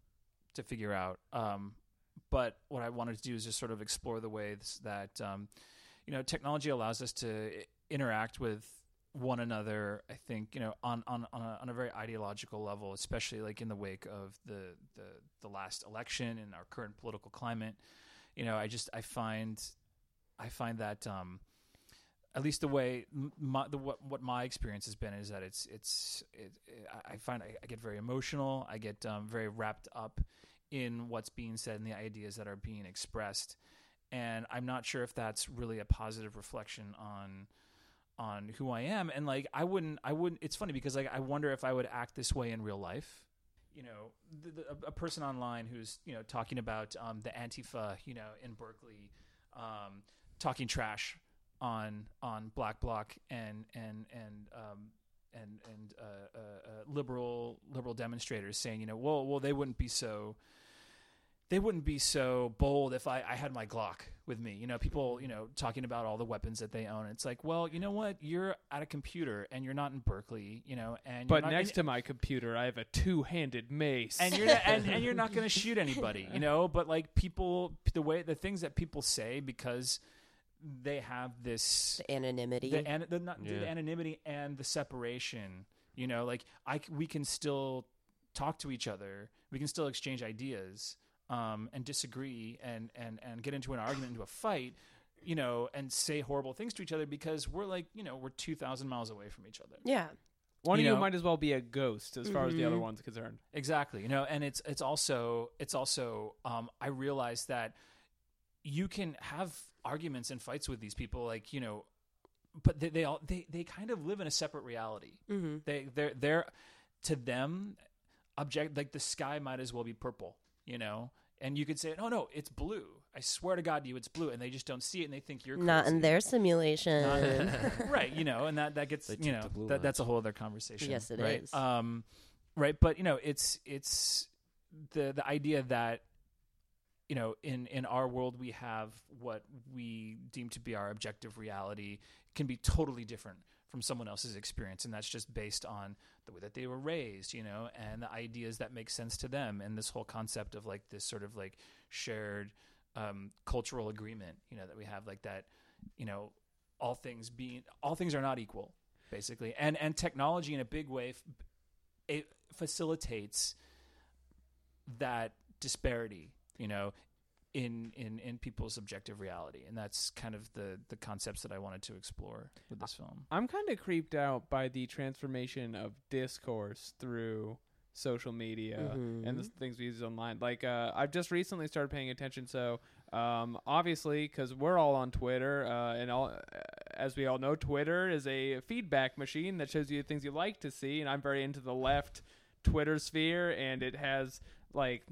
to figure out. Um, but what I wanted to do is just sort of explore the ways that um, you know technology allows us to interact with one another. I think you know on on on a, on a very ideological level, especially like in the wake of the the the last election and our current political climate. You know, I just I find I find that um, at least the way my, the, what what my experience has been is that it's it's it, I- I find I, I get very emotional. I get um, very wrapped up in what's being said and the ideas that are being expressed, and I'm not sure if that's really a positive reflection on on who I am. And like I wouldn't I wouldn't. It's funny because like I wonder if I would act this way in real life. You know, the, the, a person online who's you know talking about um, the Antifa, you know, in Berkeley, um, talking trash on on Black Bloc and and and um, and and uh, uh, uh, liberal liberal demonstrators saying, you know, well, well, they wouldn't be so they wouldn't be so bold if I, I had my Glock with me. You know, people, you know, talking about all the weapons that they own. It's like, well, you know what? You're at a computer and you're not in Berkeley, you know, and But you're not, next to my computer, I have a two-handed mace. and you're not, and, and you're not going to shoot anybody, you know. But like people, the way the things that people say because they have this The anonymity. the, an, the, not, the anonymity and the separation. You know, like I c- we can still talk to each other. We can still exchange ideas um, and disagree and, and and get into an argument, into a fight. You know, and say horrible things to each other because we're like, you know, we're two thousand miles away from each other. yeah. One you of you know- might as well be a ghost, as far as the other Mhm. one's concerned. Exactly. You know, and it's it's also it's also um, I realize that you can have arguments and fights with these people, like you know, but they, they all they they kind of live in a separate reality. Mm-hmm. They they're they're to them object like the sky might as well be purple, you know. And you could say, "Oh no, it's blue." I swear to God, to you, it's blue, and they just don't see it, and they think you're Not in their simulation. right you know and that that gets They you know that, that's a whole other conversation Yes, it it is. is. um right but you know it's it's the the idea that you know in in our world we have what we deem to be our objective reality can be totally different from someone else's experience. And that's just based on the way that they were raised you know and the ideas that make sense to them. And this whole concept of like this sort of like shared um, cultural agreement you know that we have like that you know all things being all things are not equal basically. And and technology in a big way it facilitates that disparity you know in in in people's objective reality and that's kind of the the concepts that I wanted to explore with this film I'm kind of creeped out by the transformation of discourse through social media and the things we use online. Like, uh, I've just recently started paying attention. So, um, obviously, because we're all on Twitter, uh, and all, as we all know, Twitter is a feedback machine that shows you things you like to see. And I'm very into the left Twitter sphere, and it has like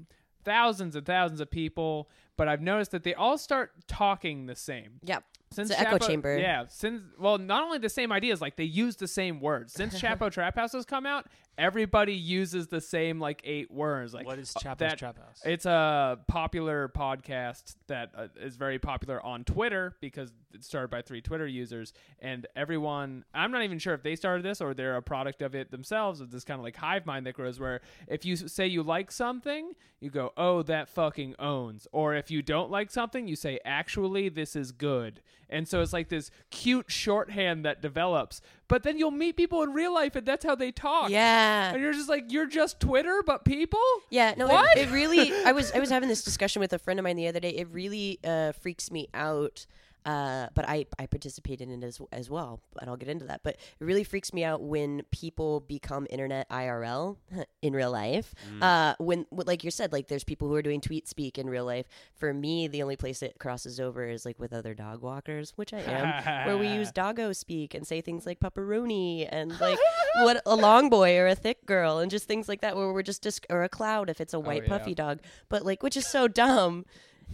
thousands and thousands of people. But I've noticed that they all start talking the same. Yep. Since It's an echo chamber. Yeah. Since well, not only the same ideas, like they use the same words. Since Chapo Trap House has come out, everybody uses the same like eight words. Like what is uh, Chapo's that- Trap House It's a popular podcast that uh, is very popular on Twitter because it's started by three Twitter users, and everyone. I'm not even sure if they started this or they're a product of it themselves. Of this kind of like hive mind that grows, where if you say you like something, you go, "Oh, that fucking owns," or if you don't like something, you say, "Actually, this is good." And so it's like this cute shorthand that develops. But then you'll meet people in real life, and that's how they talk. Yeah. And you're just like, you're just Twitter, but people. Yeah, no, What? It, it really. I was I was having this discussion with a friend of mine the other day. It really uh, freaks me out. Uh, but I, I participate in it as as well, and I'll get into that. But it really freaks me out when people become internet IRL in real life. Uh, when like you said, like there's people who are doing tweet speak in real life. For me, the only place it crosses over is like with other dog walkers, which I am, where we use doggo speak and say things like pepperoni and like what a long boy or a thick girl and just things like that where we're just dis- or a cloud if it's a white Oh, yeah. puffy dog but like which is so dumb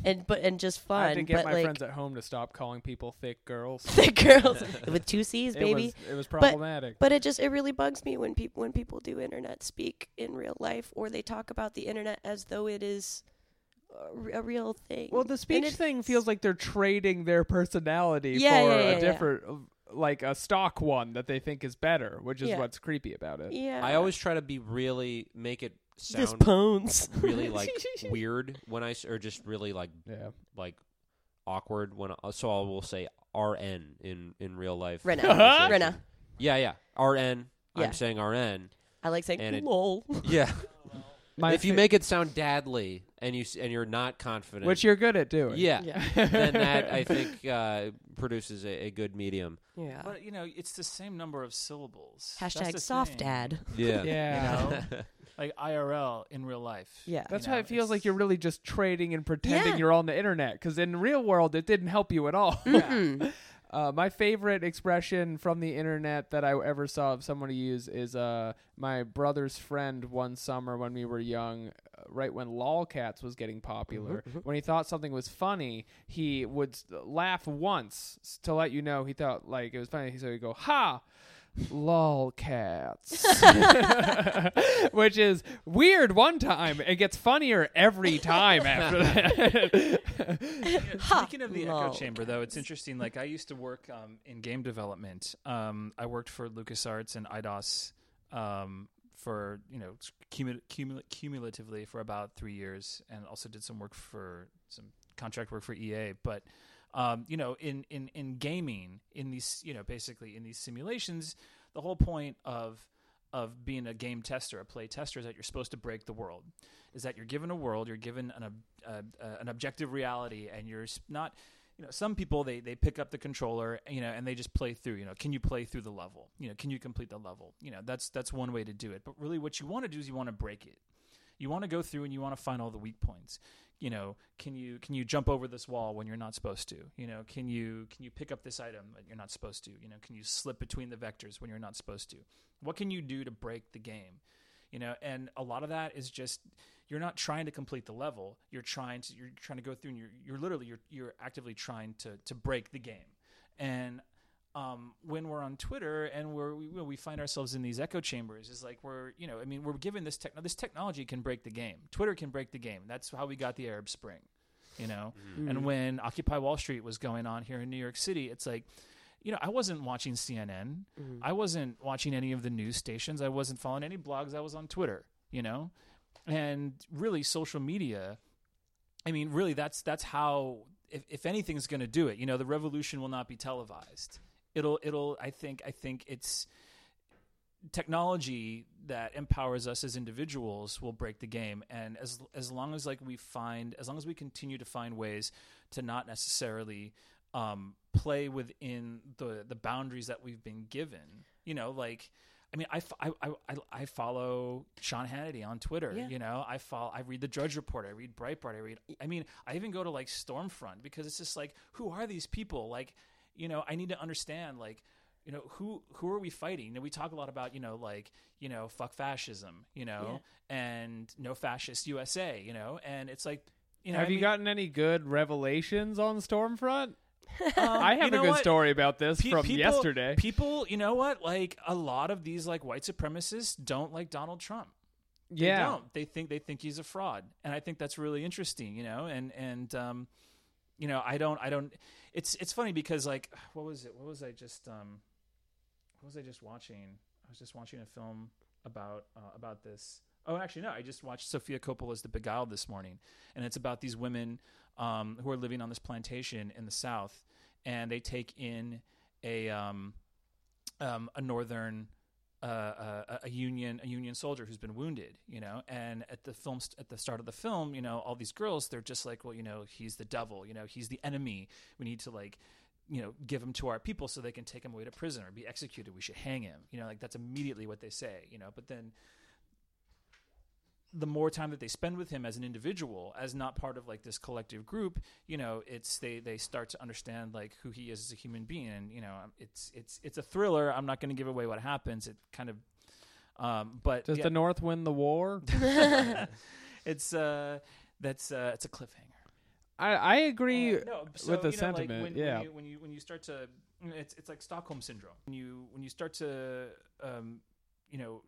and but and just fun. I had fun to get but my like friends at home to stop calling people thick girls. thick girls with two c's It baby was, it was problematic. but it just it really bugs me when people when people do internet speak in real life or they talk about the internet as though it is a, a real thing. Well, the speech thing feels like they're trading their personality Yeah, for yeah, yeah, a yeah. different, like a stock one that they think is better, which is Yeah. what's creepy about it. Yeah. I always try to be really make it this sound pones. really like weird when I s- or just really like Yeah. like awkward when I, so I will say RN in in real life. Rena. conversation. Rena. Yeah, yeah. RN. Yeah. I'm saying RN. I like saying And it- lol. Yeah. My if you fa- make it sound dadly and you s- and you're not confident, which you're good at doing. yeah, Yeah. then that I think uh, produces a, a good medium. Yeah. But you know, it's the same number of syllables. That's Hashtag the soft thing. dad. Yeah. Yeah. You know? Like IRL in real life. Yeah. That's You why know, it feels like you're really just trading and pretending Yeah. you're on the internet. Because in real world, it didn't help you at all. Mm-mm. Uh, my favorite expression from the internet that I ever saw of someone use is uh, my brother's friend one summer when we were young, uh, right when lolcats was getting popular. When he thought something was funny, he would laugh once to let you know he thought like it was funny. So he'd go, "Ha." Lolcats which is weird one time it gets funnier every time after that Ha, Speaking of the lol. echo chamber, though, it's interesting. Like I used to work um, in game development. Um, I worked for LucasArts and Eidos um, for you know cumul- cumul- cumulatively for about three years, and also did some work for some contract work for EA. But um, you know, in, in in gaming, in these you know basically in these simulations, the whole point of of being a game tester, a play tester, is that you're supposed to break the world. Is that you're given a world, you're given an uh, uh, an objective reality, and you're not. You know, some people they they pick up the controller, you know, and they just play through. You know, can you play through the level? You know, can you complete the level? You know, that's that's one way to do it. But really, what you want to do is you want to break it. You want to go through and you want to find all the weak points. You know, can you can you jump over this wall when you're not supposed to? You know, can you can you pick up this item that you're not supposed to? You know, can you slip between the vectors when you're not supposed to? What can you do to break the game? You know, and a lot of that is just you're not trying to complete the level. You're trying to you're trying to go through and you're you're literally you're you're actively trying to to break the game. And um, when we're on Twitter and we're we, we find ourselves in these echo chambers is like we're you know I mean we're given this tech this technology can break the game. Twitter can break the game. That's how we got the Arab Spring, you know. And when Occupy Wall Street was going on here in New York City, it's like you know I wasn't watching CNN. I wasn't watching any of the news stations. I wasn't following any blogs. I was on Twitter, you know. And really social media I mean, really, that's that's how. If, if anything's going to do it, you know, the revolution will not be televised. It'll it'll. I think I think it's technology that empowers us as individuals will break the game and as as long as like we find as long as we continue to find ways to not necessarily um, play within the the boundaries that we've been given you know like I mean, I, I, I, I follow Sean Hannity on Twitter. Yeah. You know, I follow, I read the Drudge Report. I read Breitbart. I read. I mean, I even go to like Stormfront because it's just like, who are these people? Like, you know, I need to understand like, you know, who who are we fighting? You know, we talk a lot about you know like you know fuck fascism, you know, and no fascist USA, you know, and it's like, you know, have I you mean, gotten any good revelations on stormfront um, i have you know a good what? story about this Pe- from people- yesterday People, you know what? Like a lot of these like white supremacists don't like Donald Trump. Yeah. They yeah don't. They think they think he's a fraud, and I think that's really interesting. You know, and and um, you know, I don't, I don't. It's it's funny because like, what was it? What was I just um, what was I just watching? I was just watching a film about uh, about this. Oh, actually, no. I just watched Sofia Coppola's The Beguiled this morning, and it's about these women um, who are living on this plantation in the South, and they take in a um, um, a northern uh, a union a union soldier who's been wounded, you know, and at the film st- at the start of the film, you know, all these girls they're just like, well, you know, he's the devil, you know, he's the enemy. We need to like, you know, give him to our people so they can take him away to prison or be executed. We should hang him, you know, like that's immediately what they say, you know. But then the more time that they spend with him as an individual, as not part of like this collective group, you know, it's they they start to understand like who he is as a human being, and you know, um, it's it's it's a thriller. I'm not going to give away what happens. It kind of, um, but does yeah, the north win the war it's uh that's uh it's a cliffhanger. i i agree Uh, no, so, with the you know, like, sentiment, when, yeah. When you, when you when you start to, it's it's like Stockholm syndrome. When you when you start to, um, you know,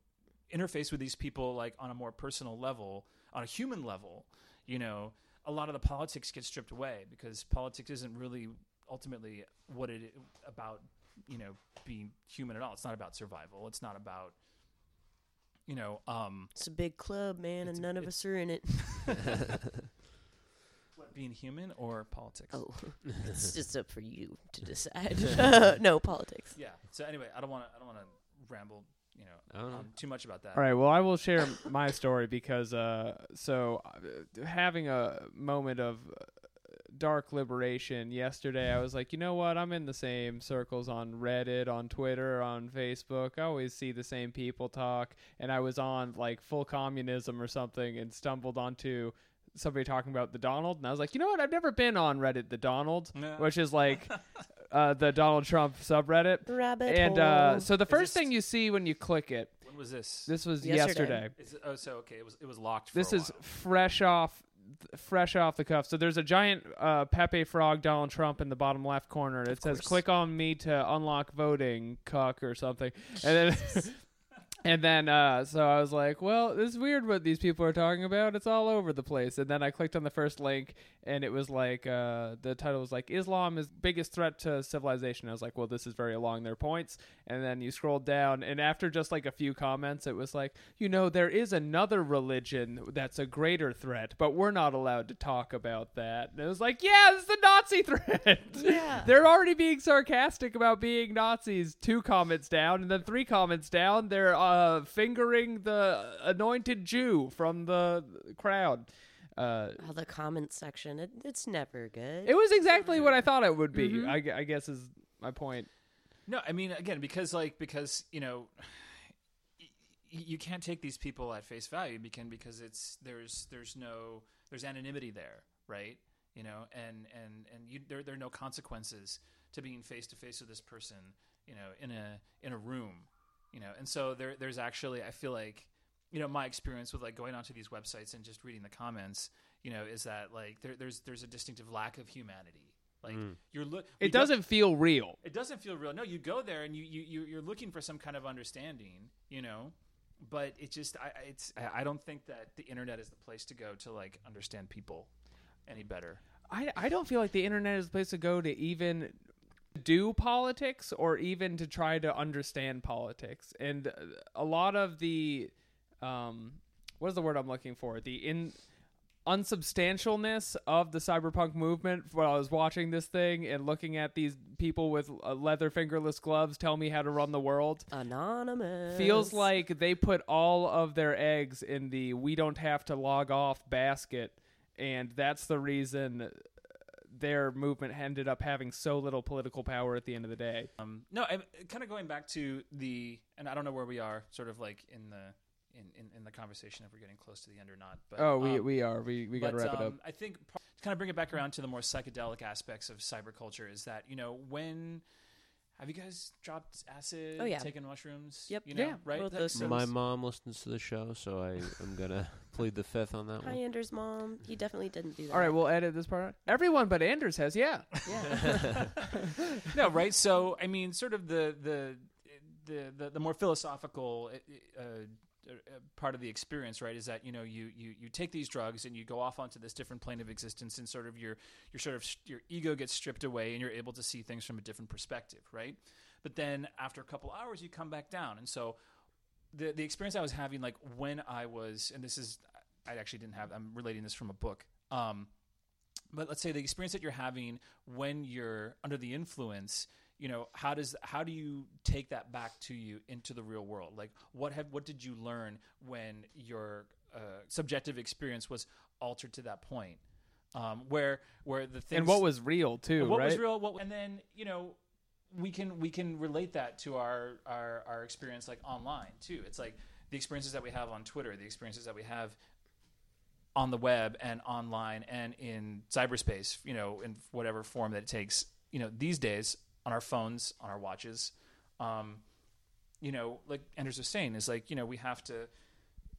interface with these people like on a more personal level, on a human level, you know, a lot of the politics get stripped away because politics isn't really ultimately what it about you know being human at all. It's not about survival. It's not about you know um It's a big club, man, and none of us are in it. what, being human or politics. Oh, it's just up for you to decide. no politics. Yeah. So anyway, I don't want to I don't want to ramble you know I don't know. too much about that. All right. Well, I will share my story because uh, so uh, having a moment of uh, dark liberation yesterday, I was like, you know what? I'm in the same circles on Reddit, on Twitter, on Facebook. I always see the same people talk, and I was on like full communism or something, and stumbled onto somebody talking about the Donald, and I was like, you know what? I've never been on Reddit, the Donald, Yeah. which is like uh, the Donald Trump subreddit. Rabbit And hole. uh, so the first this- thing you see when you click it, When was this? this was Yesterday. yesterday. Is it- oh, so okay. It was it was locked. For This a is fresh off fresh off the cuff. So there's a giant uh, Pepe Frog Donald Trump in the bottom left corner. It says course. click on me to unlock voting cuck or something. And then and then uh, so I was like, well, this is weird what these people are talking about. It's all over the place. And then I clicked on the first link and it was like uh, the title was like Islam is biggest threat to civilization. I was like, well, this is very along their points. And then you scroll down and after just like a few comments, it was like, you know, there is another religion that's a greater threat, but we're not allowed to talk about that. And it was like, yeah, it's the Nazi threat. Yeah. they're already being sarcastic about being Nazis. Two comments down, and then three comments down, they're uh, fingering the anointed Jew from the crowd. Uh, Oh, the comment section. It, it's never good. it was exactly what I thought it would be. Mhm. I, I guess is my point. No, I mean again because like because you know y- y- you can't take these people at face value because because it's there's there's no there's anonymity there, right? You know, and and and you, there there are no consequences to being face to face with this person, you know, in a in a room, you know, and so there there's actually I feel like you know my experience with like going onto these websites and just reading the comments, you know, is that like there, there's there's a distinctive lack of humanity. Like mm. you're look, It doesn't feel real. it doesn't feel real. No, you go there and you, you, you you're looking for some kind of understanding, you know, but it just I I- it's I I don't think that the internet is the place to go to like understand people any better. I, I don't feel like the internet is the place to go to even do politics or even to try to understand politics. And uh, a lot of the, um, what is the word I'm looking for? The in unsubstantialness of the cyberpunk movement while I was watching this thing and looking at these people with uh, leather fingerless gloves tell me how to run the world Anonymous. feels like they put all of their eggs in the we don't have to log off basket and that's the reason their movement ended up having so little political power at the end of the day Um, no, I'm kind of going back to the and I don't know where we are, sort of like in the in, in, in the conversation if we're getting close to the end or not. But oh we, um, we are we, we gotta but, wrap it up um, I think par- to kind of bring it back around to the more psychedelic aspects of cyberculture is that you know when have you guys dropped acid? Oh, yeah. taken mushrooms. Yep. You know, Yeah, right. both That- those My mom listens to the show, so I am gonna plead the fifth on that Hi, one. Anders' mom. He definitely didn't do that. all right we'll edit this part out. everyone but anders has yeah Yeah. no, right? So, I mean, sort of the the the the, the more philosophical uh, uh, part of the experience, right, is that you know you, you you take these drugs and you go off onto this different plane of existence, and sort of your your sort of your ego gets stripped away, and you're able to see things from a different perspective, right? But then after a couple hours, you come back down, and so the the experience I was having, like when I was, and this is I actually didn't have. I'm relating this from a book. Um, but let's say the experience that you're having when you're under the influence you know how does how do you take that back to you into the real world like what have what did you learn when your uh, subjective experience was altered to that point um, where where the things and what was real too what right was real what and then you know we can we can relate that to our, our our experience like online too it's like the experiences that we have on twitter the experiences that we have on the web and online and in cyberspace you know in whatever form that it takes you know these days on our phones on our watches um, you know like anders was saying is like you know we have to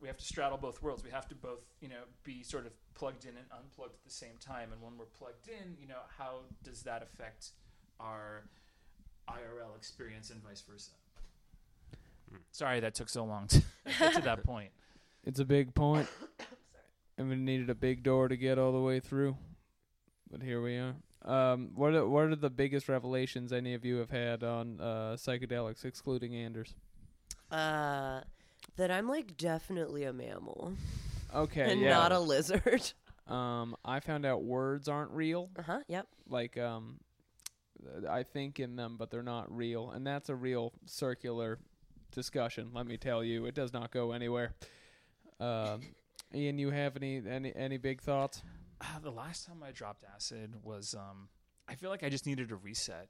we have to straddle both worlds. We have to both you know be sort of plugged in and unplugged at the same time. And when we're plugged in you know how does that affect our irl experience and vice versa? Sorry that took so long to get to that point. It's a big point and we needed a big door to get all the way through. But here we are. Um, what are, what are the biggest revelations any of you have had on uh, psychedelics, excluding Anders? Uh, that I'm like definitely a mammal Okay, and yeah. not a lizard. um, I found out words aren't real. Uh huh. Yep. Like, um, I think in them, but they're not real, and that's a real circular discussion. Let me tell you, it does not go anywhere. Um, Ian, you have any any any big thoughts? Uh, the last time I dropped acid was um I feel like I just needed a reset.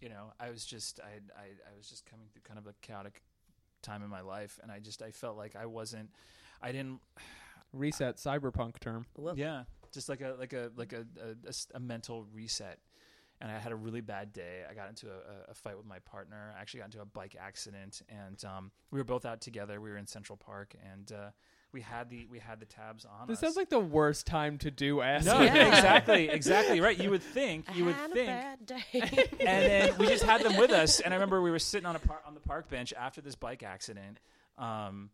You know, I was just I I I was just coming through kind of a chaotic time in my life and I just I felt like I wasn't I didn't Reset cyberpunk term. Yeah, just like a like a like a, a- a s- a mental reset. And I had a really bad day. I got into a, a- a fight with my partner. I actually got into a bike accident, and um, we were both out together. We were in Central Park, and uh, we had the we had the tabs on. This us. sounds like the worst time to do acid. no, Yeah. exactly, exactly right. You would think I you would had think a bad day. and then we just had them with us. And I remember we were sitting on a par- on the park bench after this bike accident, um,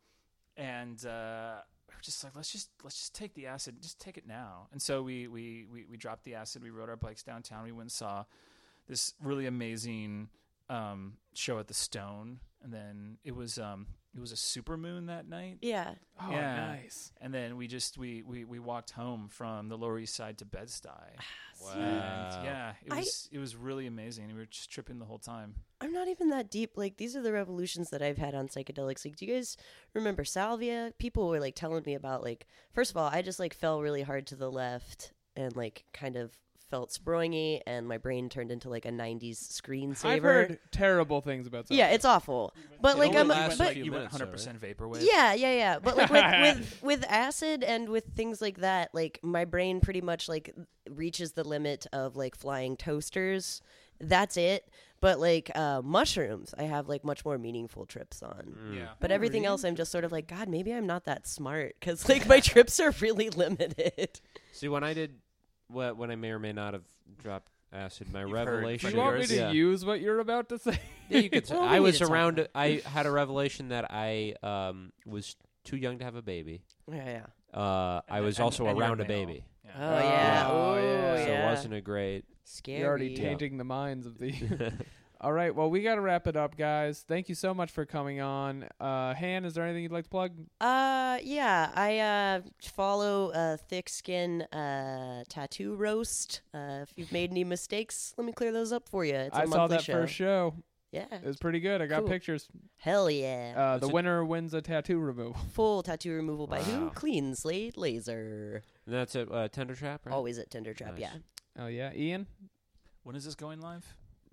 and uh, we were just like, let's just let's just take the acid, just take it now. And so we we we, we dropped the acid. We rode our bikes downtown. We went and saw this really amazing um, show at the Stone, and then it was um, it was a super moon that night. yeah. Oh, Yeah. nice. And then we just we, we, we walked home from the Lower East Side to Bed Stuy. Wow. And yeah, it I- was it was really amazing. We were just tripping the whole time. I'm not even that deep. Like these are the revolutions that I've had on psychedelics. Like, do you guys remember salvia? People were like telling me about like. First of all, I just like fell really hard to the left and like kind of felt springy, and my brain turned into like a '90s screensaver. I've heard terrible things about. yeah, it's awful. But It like only I'm, lasts but a you went minutes, though, 100 percent vaporwave. yeah, yeah, yeah. But like with, with with acid and with things like that, like my brain pretty much like reaches the limit of like flying toasters. That's it. But like uh, mushrooms, I have like much more meaningful trips on. yeah. But Oh, everything really? else, I'm just sort of like, God, maybe I'm not that smart because like my trips are really limited. See, when I did, what when I may or may not have dropped acid, my You've heard Do revelation. you want me to yeah. use what you're about to say? Yeah, you could. Well, we I need was to talk around. about I had a revelation that I um, was too young to have a baby. Yeah, yeah. Uh, I was and- also and you're around a male. baby, Yeah. Oh yeah. Oh, Oh yeah. yeah. so it wasn't a great. Scary. You're already Yeah. changing the minds of the. All right, well, we got to wrap it up, guys. Thank you so much for coming on. Uh, Han, is there anything you'd like to plug? Uh, yeah, I uh follow uh thick skin uh tattoo roast. Uh, if you've made any mistakes, let me clear those up for you. It's a I saw that show. first show. Yeah, It was pretty good. I got Cool. pictures. hell yeah. Uh, the winner wins a tattoo removal. Full tattoo removal by who? Clean Slate Laser. And that's at uh, Tender Trap, right? Always at Tender Trap. Nice. Yeah. Oh yeah, Iain. When is this going live?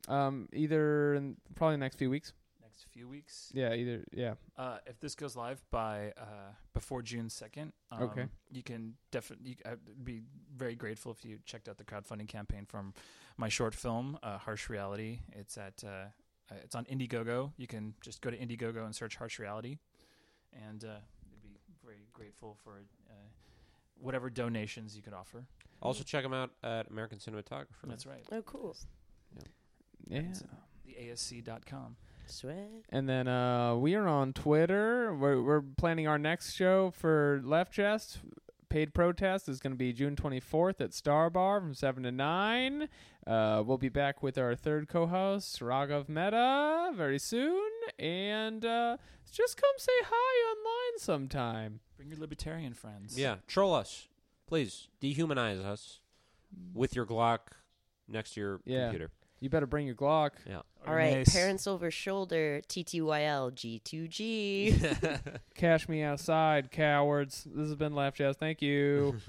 Um, either in probably the next few weeks. Next few weeks. Yeah, either yeah. Uh, if this goes live by uh, before June second, um, Okay. you can definitely. I'd be very grateful if you checked out the crowdfunding campaign from my short film, uh, Harsh Reality. It's at uh, uh, it's on Indiegogo. You can just go to Indiegogo and search Harsh Reality, and uh, I'd be very grateful for uh, whatever donations you could offer. Also, check them out at American Cinematographer. That's right. Oh, cool. Yeah. That's, uh, The ASC.com. Sweat. And then uh, we are on Twitter. We're, we're planning our next show for Left Chest. Paid protest is going to be June 24th at Star Bar from 7 to 9. Uh, we'll be back with our third co host, Raghav Mehta, very soon. And uh, just come say hi online sometime. Bring your libertarian friends. Yeah, troll us, please. Dehumanize us with your Glock next to your Yeah. computer. You better bring your Glock. Or All right, mace. parents over shoulder, TTYL, G2G. Cash me outside, cowards. This has been Laugh Jazz. Thank you.